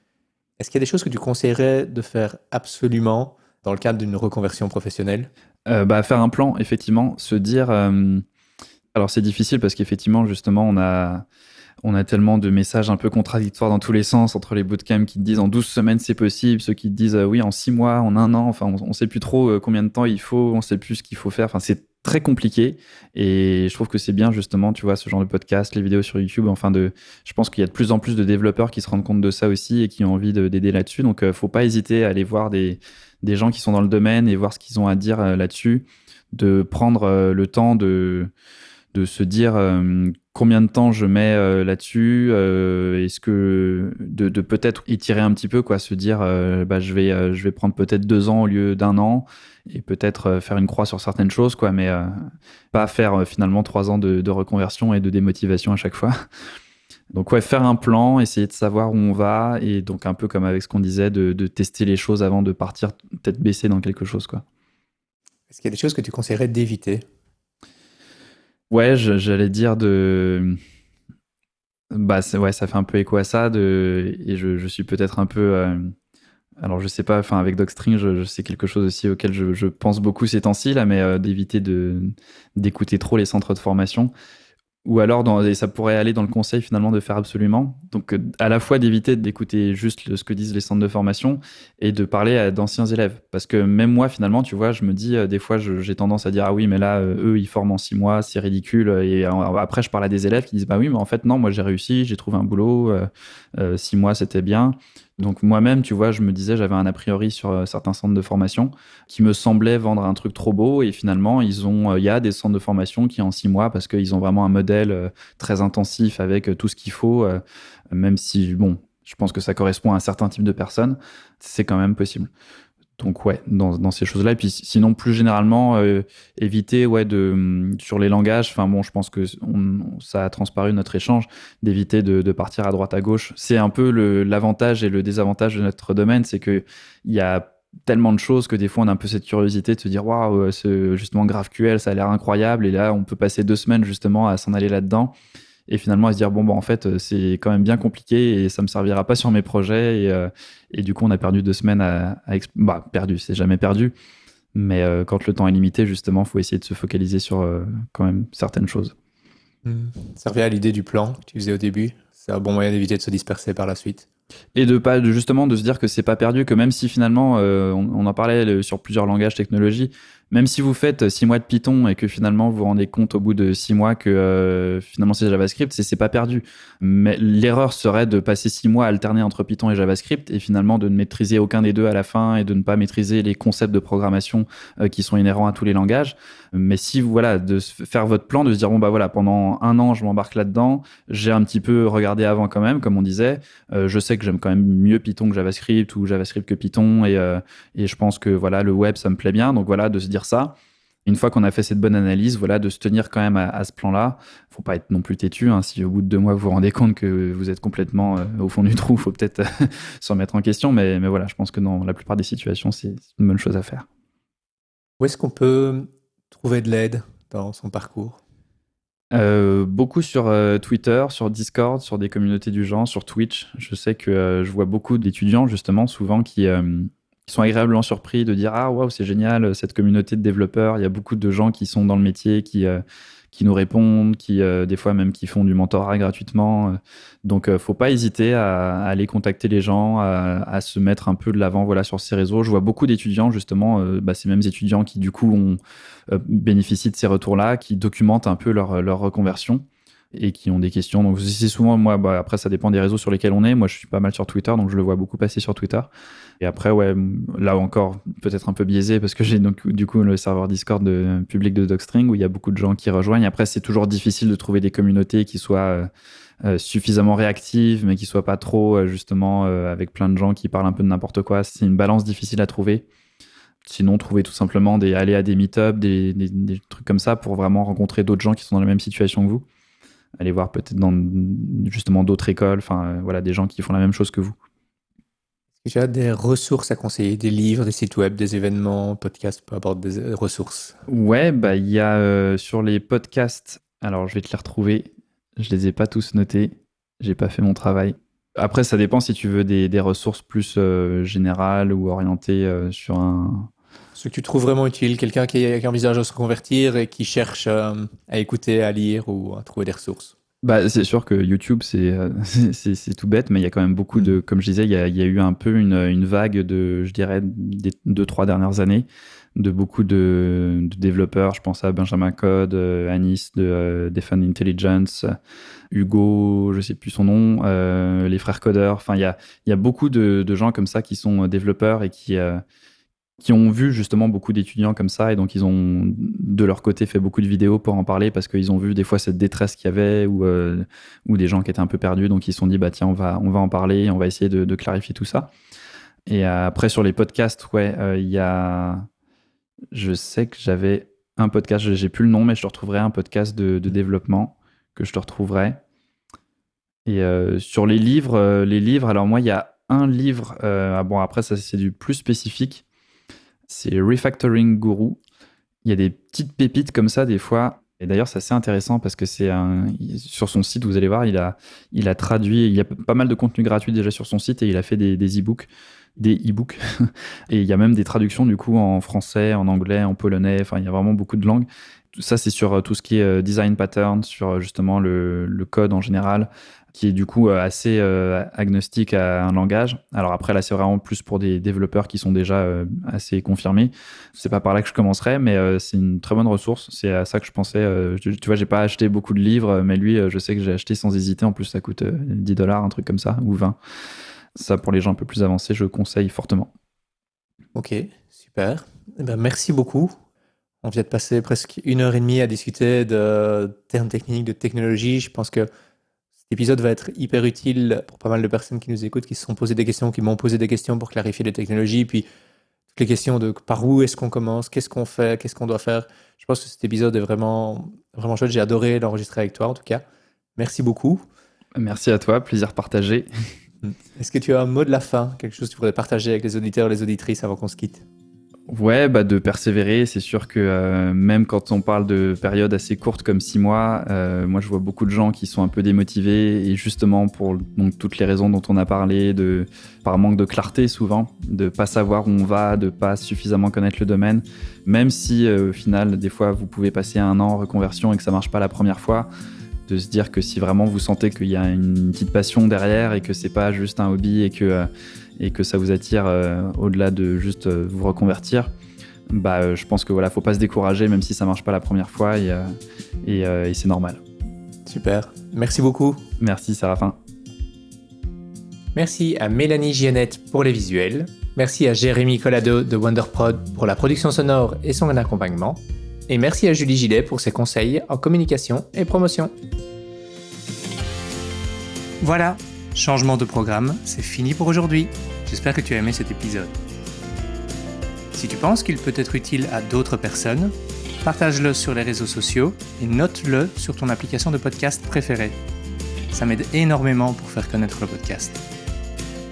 Est-ce qu'il y a des choses que tu conseillerais de faire absolument dans le cadre d'une reconversion professionnelle? Euh, bah, Faire un plan, effectivement. Se dire. Euh, alors, c'est difficile parce qu'effectivement, justement, on a. On a tellement de messages un peu contradictoires dans tous les sens entre les bootcamps qui te disent en 12 semaines c'est possible, ceux qui te disent euh, oui en 6 mois, en un an, enfin on, ne sait plus trop combien de temps il faut, on sait plus ce qu'il faut faire. Enfin c'est très compliqué. Et je trouve que c'est bien justement tu vois ce genre de podcast les vidéos sur YouTube enfin de je pense qu'il y a de plus en plus de développeurs qui se rendent compte de ça aussi et qui ont envie d'aider là-dessus. Donc euh, faut pas hésiter à aller voir des, des gens qui sont dans le domaine et voir ce qu'ils ont à dire euh, là-dessus. De prendre euh, le temps de de se dire combien de temps je mets là-dessus est-ce que de, peut-être étirer un petit peu quoi se dire bah je vais je vais prendre peut-être deux ans au lieu d'un an et peut-être euh, faire une croix sur certaines choses, quoi, mais euh, pas faire euh, finalement trois ans de, reconversion et de démotivation à chaque fois. Donc ouais, faire un plan, essayer de savoir où on va et donc un peu comme avec ce qu'on disait, de, tester les choses avant de partir peut-être baisser dans quelque chose, quoi. Est-ce qu'il y a des choses que tu conseillerais d'éviter? Ouais, j'allais dire de bah ouais, ça fait un peu écho à ça de et je, suis peut-être un peu alors je sais pas, enfin avec Docstring, je, sais quelque chose aussi auquel je, pense beaucoup ces temps-ci là, mais euh, d'éviter de d'écouter trop les centres de formation, ou alors et ça pourrait aller dans le conseil finalement de faire absolument. Donc euh, à la fois d'éviter d'écouter juste ce que disent les centres de formation et de parler à d'anciens élèves, parce que même moi finalement, tu vois, je me dis euh, des fois j'ai tendance à dire ah oui mais là eux ils forment en six mois, c'est ridicule, et après je parle à des élèves qui disent bah oui mais en fait non moi j'ai réussi, j'ai trouvé un boulot, six mois c'était bien. Donc moi-même, tu vois, je me disais, j'avais un a priori sur euh, certains centres de formation qui me semblaient vendre un truc trop beau et finalement, ils ont, euh, il y a des centres de formation qui en six mois parce qu'ils ont vraiment un modèle euh, très intensif avec tout ce qu'il faut, même si bon, je pense que ça correspond à un certain type de personnes, c'est quand même possible donc ouais, dans, dans ces choses-là. Et puis sinon, plus généralement, euh, éviter ouais de mm, sur les langages. Enfin bon, je pense que ça a transparu notre échange d'éviter de, partir à droite à gauche. C'est un peu l'avantage et le désavantage de notre domaine, c'est que il y a tellement de choses que des fois on a un peu cette curiosité de se dire waouh, ce justement GraphQL, ça a l'air incroyable. Et là, on peut passer deux semaines justement à s'en aller là-dedans et finalement à se dire bon bah en fait euh, c'est quand même bien compliqué et ça me servira pas sur mes projets et, euh, et du coup on a perdu deux semaines à, à bah perdu c'est jamais perdu. Mais euh, quand le temps est limité justement faut essayer de se focaliser sur quand même certaines choses. Mmh. ça revient à l'idée du plan que tu faisais au début. C'est un bon moyen d'éviter de se disperser par la suite. Et de pas justement de se dire que c'est pas perdu que même si finalement on, en parlait sur plusieurs langages technologie même si vous faites six mois de Python et que finalement vous vous rendez compte au bout de six mois que euh, finalement c'est JavaScript, c'est pas perdu. Mais l'erreur serait de passer six mois à alterner entre Python et JavaScript et finalement de ne maîtriser aucun des deux à la fin et de ne pas maîtriser les concepts de programmation euh, qui sont inhérents à tous les langages. Mais si vous voilà de faire votre plan, de se dire bon bah voilà pendant un an je m'embarque là-dedans, j'ai un petit peu regardé avant quand même, comme on disait. Euh, je sais que j'aime quand même mieux Python que JavaScript ou JavaScript que Python et, et je pense que voilà le web ça me plaît bien. Donc voilà de se dire ça. Une fois qu'on a fait cette bonne analyse, voilà, de se tenir quand même à, ce plan-là. Faut pas être non plus têtu. Hein. Si au bout de deux mois vous vous rendez compte que vous êtes complètement euh, au fond du trou, faut peut-être s'en mettre en question. Mais, mais voilà, je pense que dans la plupart des situations, c'est une bonne chose à faire. Où est-ce qu'on peut trouver de l'aide dans son parcours? Euh, beaucoup sur euh, Twitter, sur Discord, sur des communautés du genre, sur Twitch. Je sais que je vois beaucoup d'étudiants justement souvent qui, qui sont agréablement surpris de dire ah waouh c'est génial cette communauté de développeurs. Il y a beaucoup de gens qui sont dans le métier qui euh, nous répondent qui euh, des fois même qui font du mentorat gratuitement. Donc euh, faut pas hésiter à, aller contacter les gens à, se mettre un peu de l'avant voilà sur ces réseaux. Je vois beaucoup d'étudiants justement bah, ces mêmes étudiants qui du coup ont bénéficient de ces retours là qui documentent un peu leur reconversion et qui ont des questions. Donc c'est souvent moi. Bah, après ça dépend des réseaux sur lesquels on est. Moi je suis pas mal sur Twitter, donc je le vois beaucoup passer sur Twitter. Et après ouais, là encore peut-être un peu biaisé parce que j'ai donc du coup le serveur Discord de, public de Docstring où il y a beaucoup de gens qui rejoignent. Après c'est toujours difficile de trouver des communautés qui soient euh, euh, suffisamment réactives, mais qui soient pas trop euh, justement avec plein de gens qui parlent un peu de n'importe quoi. C'est une balance difficile à trouver. Sinon, trouver tout simplement des aller à des meet-up, des, des, trucs comme ça pour vraiment rencontrer d'autres gens qui sont dans la même situation que vous aller voir peut-être dans justement d'autres écoles, enfin euh, voilà, des gens qui font la même chose que vous. As des ressources à conseiller, des livres, des sites web, des événements, podcasts, peu importe, des ressources? Ouais, bah il y a euh, sur les podcasts, alors je vais te les retrouver, je les ai pas tous notés, j'ai pas fait mon travail. Après, ça dépend si tu veux des, des ressources plus euh, générales ou orientées sur un, ce que tu trouves vraiment utile, quelqu'un qui, envisage de se reconvertir et qui cherche euh, à écouter, à lire ou à trouver des ressources bah, c'est sûr que YouTube, euh, c'est tout bête, mais il y a quand même beaucoup de, mm. comme je disais, il y a, eu un peu une, vague de, je dirais, des deux, trois dernières années, de beaucoup de, développeurs. Je pense à Benjamin Code, euh, Anis de Defend Intelligence, Hugo, je sais plus son nom, les frères codeurs. Enfin, il y a, il y a beaucoup de, gens comme ça qui sont développeurs et qui, qui ont vu justement beaucoup d'étudiants comme ça et donc ils ont de leur côté fait beaucoup de vidéos pour en parler parce qu'ils ont vu des fois cette détresse qu'il y avait ou, euh, ou des gens qui étaient un peu perdus donc ils se sont dit bah tiens on va, on va en parler on va essayer de, clarifier tout ça. Et après sur les podcasts ouais euh, il y a je sais que j'avais un podcast j'ai plus le nom mais je te retrouverai un podcast de, développement que je te retrouverai. Et euh, sur les livres les livres alors moi il y a un livre ah bon après ça c'est du plus spécifique c'est Refactoring Guru. Il y a des petites pépites comme ça des fois. Et d'ailleurs, c'est assez intéressant parce que c'est un, sur son site, vous allez voir, il a, il a traduit, il y a pas mal de contenu gratuit déjà sur son site et il a fait des, des e-books, des e-books. et il y a même des traductions du coup en français, en anglais, en polonais. Enfin, il y a vraiment beaucoup de langues. Ça, c'est sur euh, tout ce qui est euh, design pattern, sur euh, justement le code en général, qui est du coup euh, assez euh, agnostique à un langage. Alors après, là, c'est vraiment plus pour des développeurs qui sont déjà euh, assez confirmés. C'est pas par là que je commencerai, mais c'est une très bonne ressource. C'est à ça que je pensais. tu vois, j'ai pas acheté beaucoup de livres, mais lui, je sais que j'ai acheté sans hésiter. En plus, ça coûte 10 dollars, un truc comme ça, ou 20. Ça, pour les gens un peu plus avancés, je conseille fortement. Ok, super. Eh ben, merci beaucoup. On vient de passer presque une heure et demie à discuter de termes techniques, de technologie. Je pense que L'épisode va être hyper utile pour pas mal de personnes qui nous écoutent, qui se sont posées des questions, qui m'ont posé des questions pour clarifier les technologies, puis toutes les questions de par où est-ce qu'on commence, qu'est-ce qu'on fait, qu'est-ce qu'on doit faire. Je pense que cet épisode est vraiment, vraiment chouette. J'ai adoré l'enregistrer avec toi, en tout cas. Merci beaucoup. Merci à toi, plaisir partagé. Est-ce que tu as un mot de la fin, quelque chose que tu pourrais partager avec les auditeurs et les auditrices avant qu'on se quitte? Ouais, bah de persévérer. C'est sûr que euh, même quand on parle de périodes assez courtes comme six mois, euh, moi je vois beaucoup de gens qui sont un peu démotivés et justement pour donc toutes les raisons dont on a parlé, de par manque de clarté souvent, de pas savoir où on va, de pas suffisamment connaître le domaine. Même si euh, au final des fois vous pouvez passer un an en reconversion et que ça marche pas la première fois, de se dire que si vraiment vous sentez qu'il y a une petite passion derrière et que c'est pas juste un hobby et que et que ça vous attire euh, au-delà de juste euh, vous reconvertir, bah, je pense que voilà, faut pas se décourager, même si ça marche pas la première fois, et, et, et c'est normal. Super. Merci beaucoup. Merci, Séraphin. Merci à Mélanie Giannette pour les visuels. Merci à Jérémy Collado de WonderProd pour la production sonore et son accompagnement. Et merci à Julie Gillet pour ses conseils en communication et promotion. Voilà, changement de programme, c'est fini pour aujourd'hui. J'espère que tu as aimé cet épisode. Si tu penses qu'il peut être utile à d'autres personnes, partage-le sur les réseaux sociaux et note-le sur ton application de podcast préférée. Ça m'aide énormément pour faire connaître le podcast.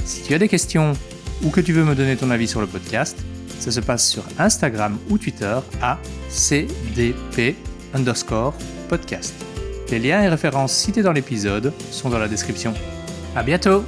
Si tu as des questions ou que tu veux me donner ton avis sur le podcast, ça se passe sur Instagram ou Twitter à cdp underscore podcast. Les liens et références cités dans l'épisode sont dans la description. À bientôt!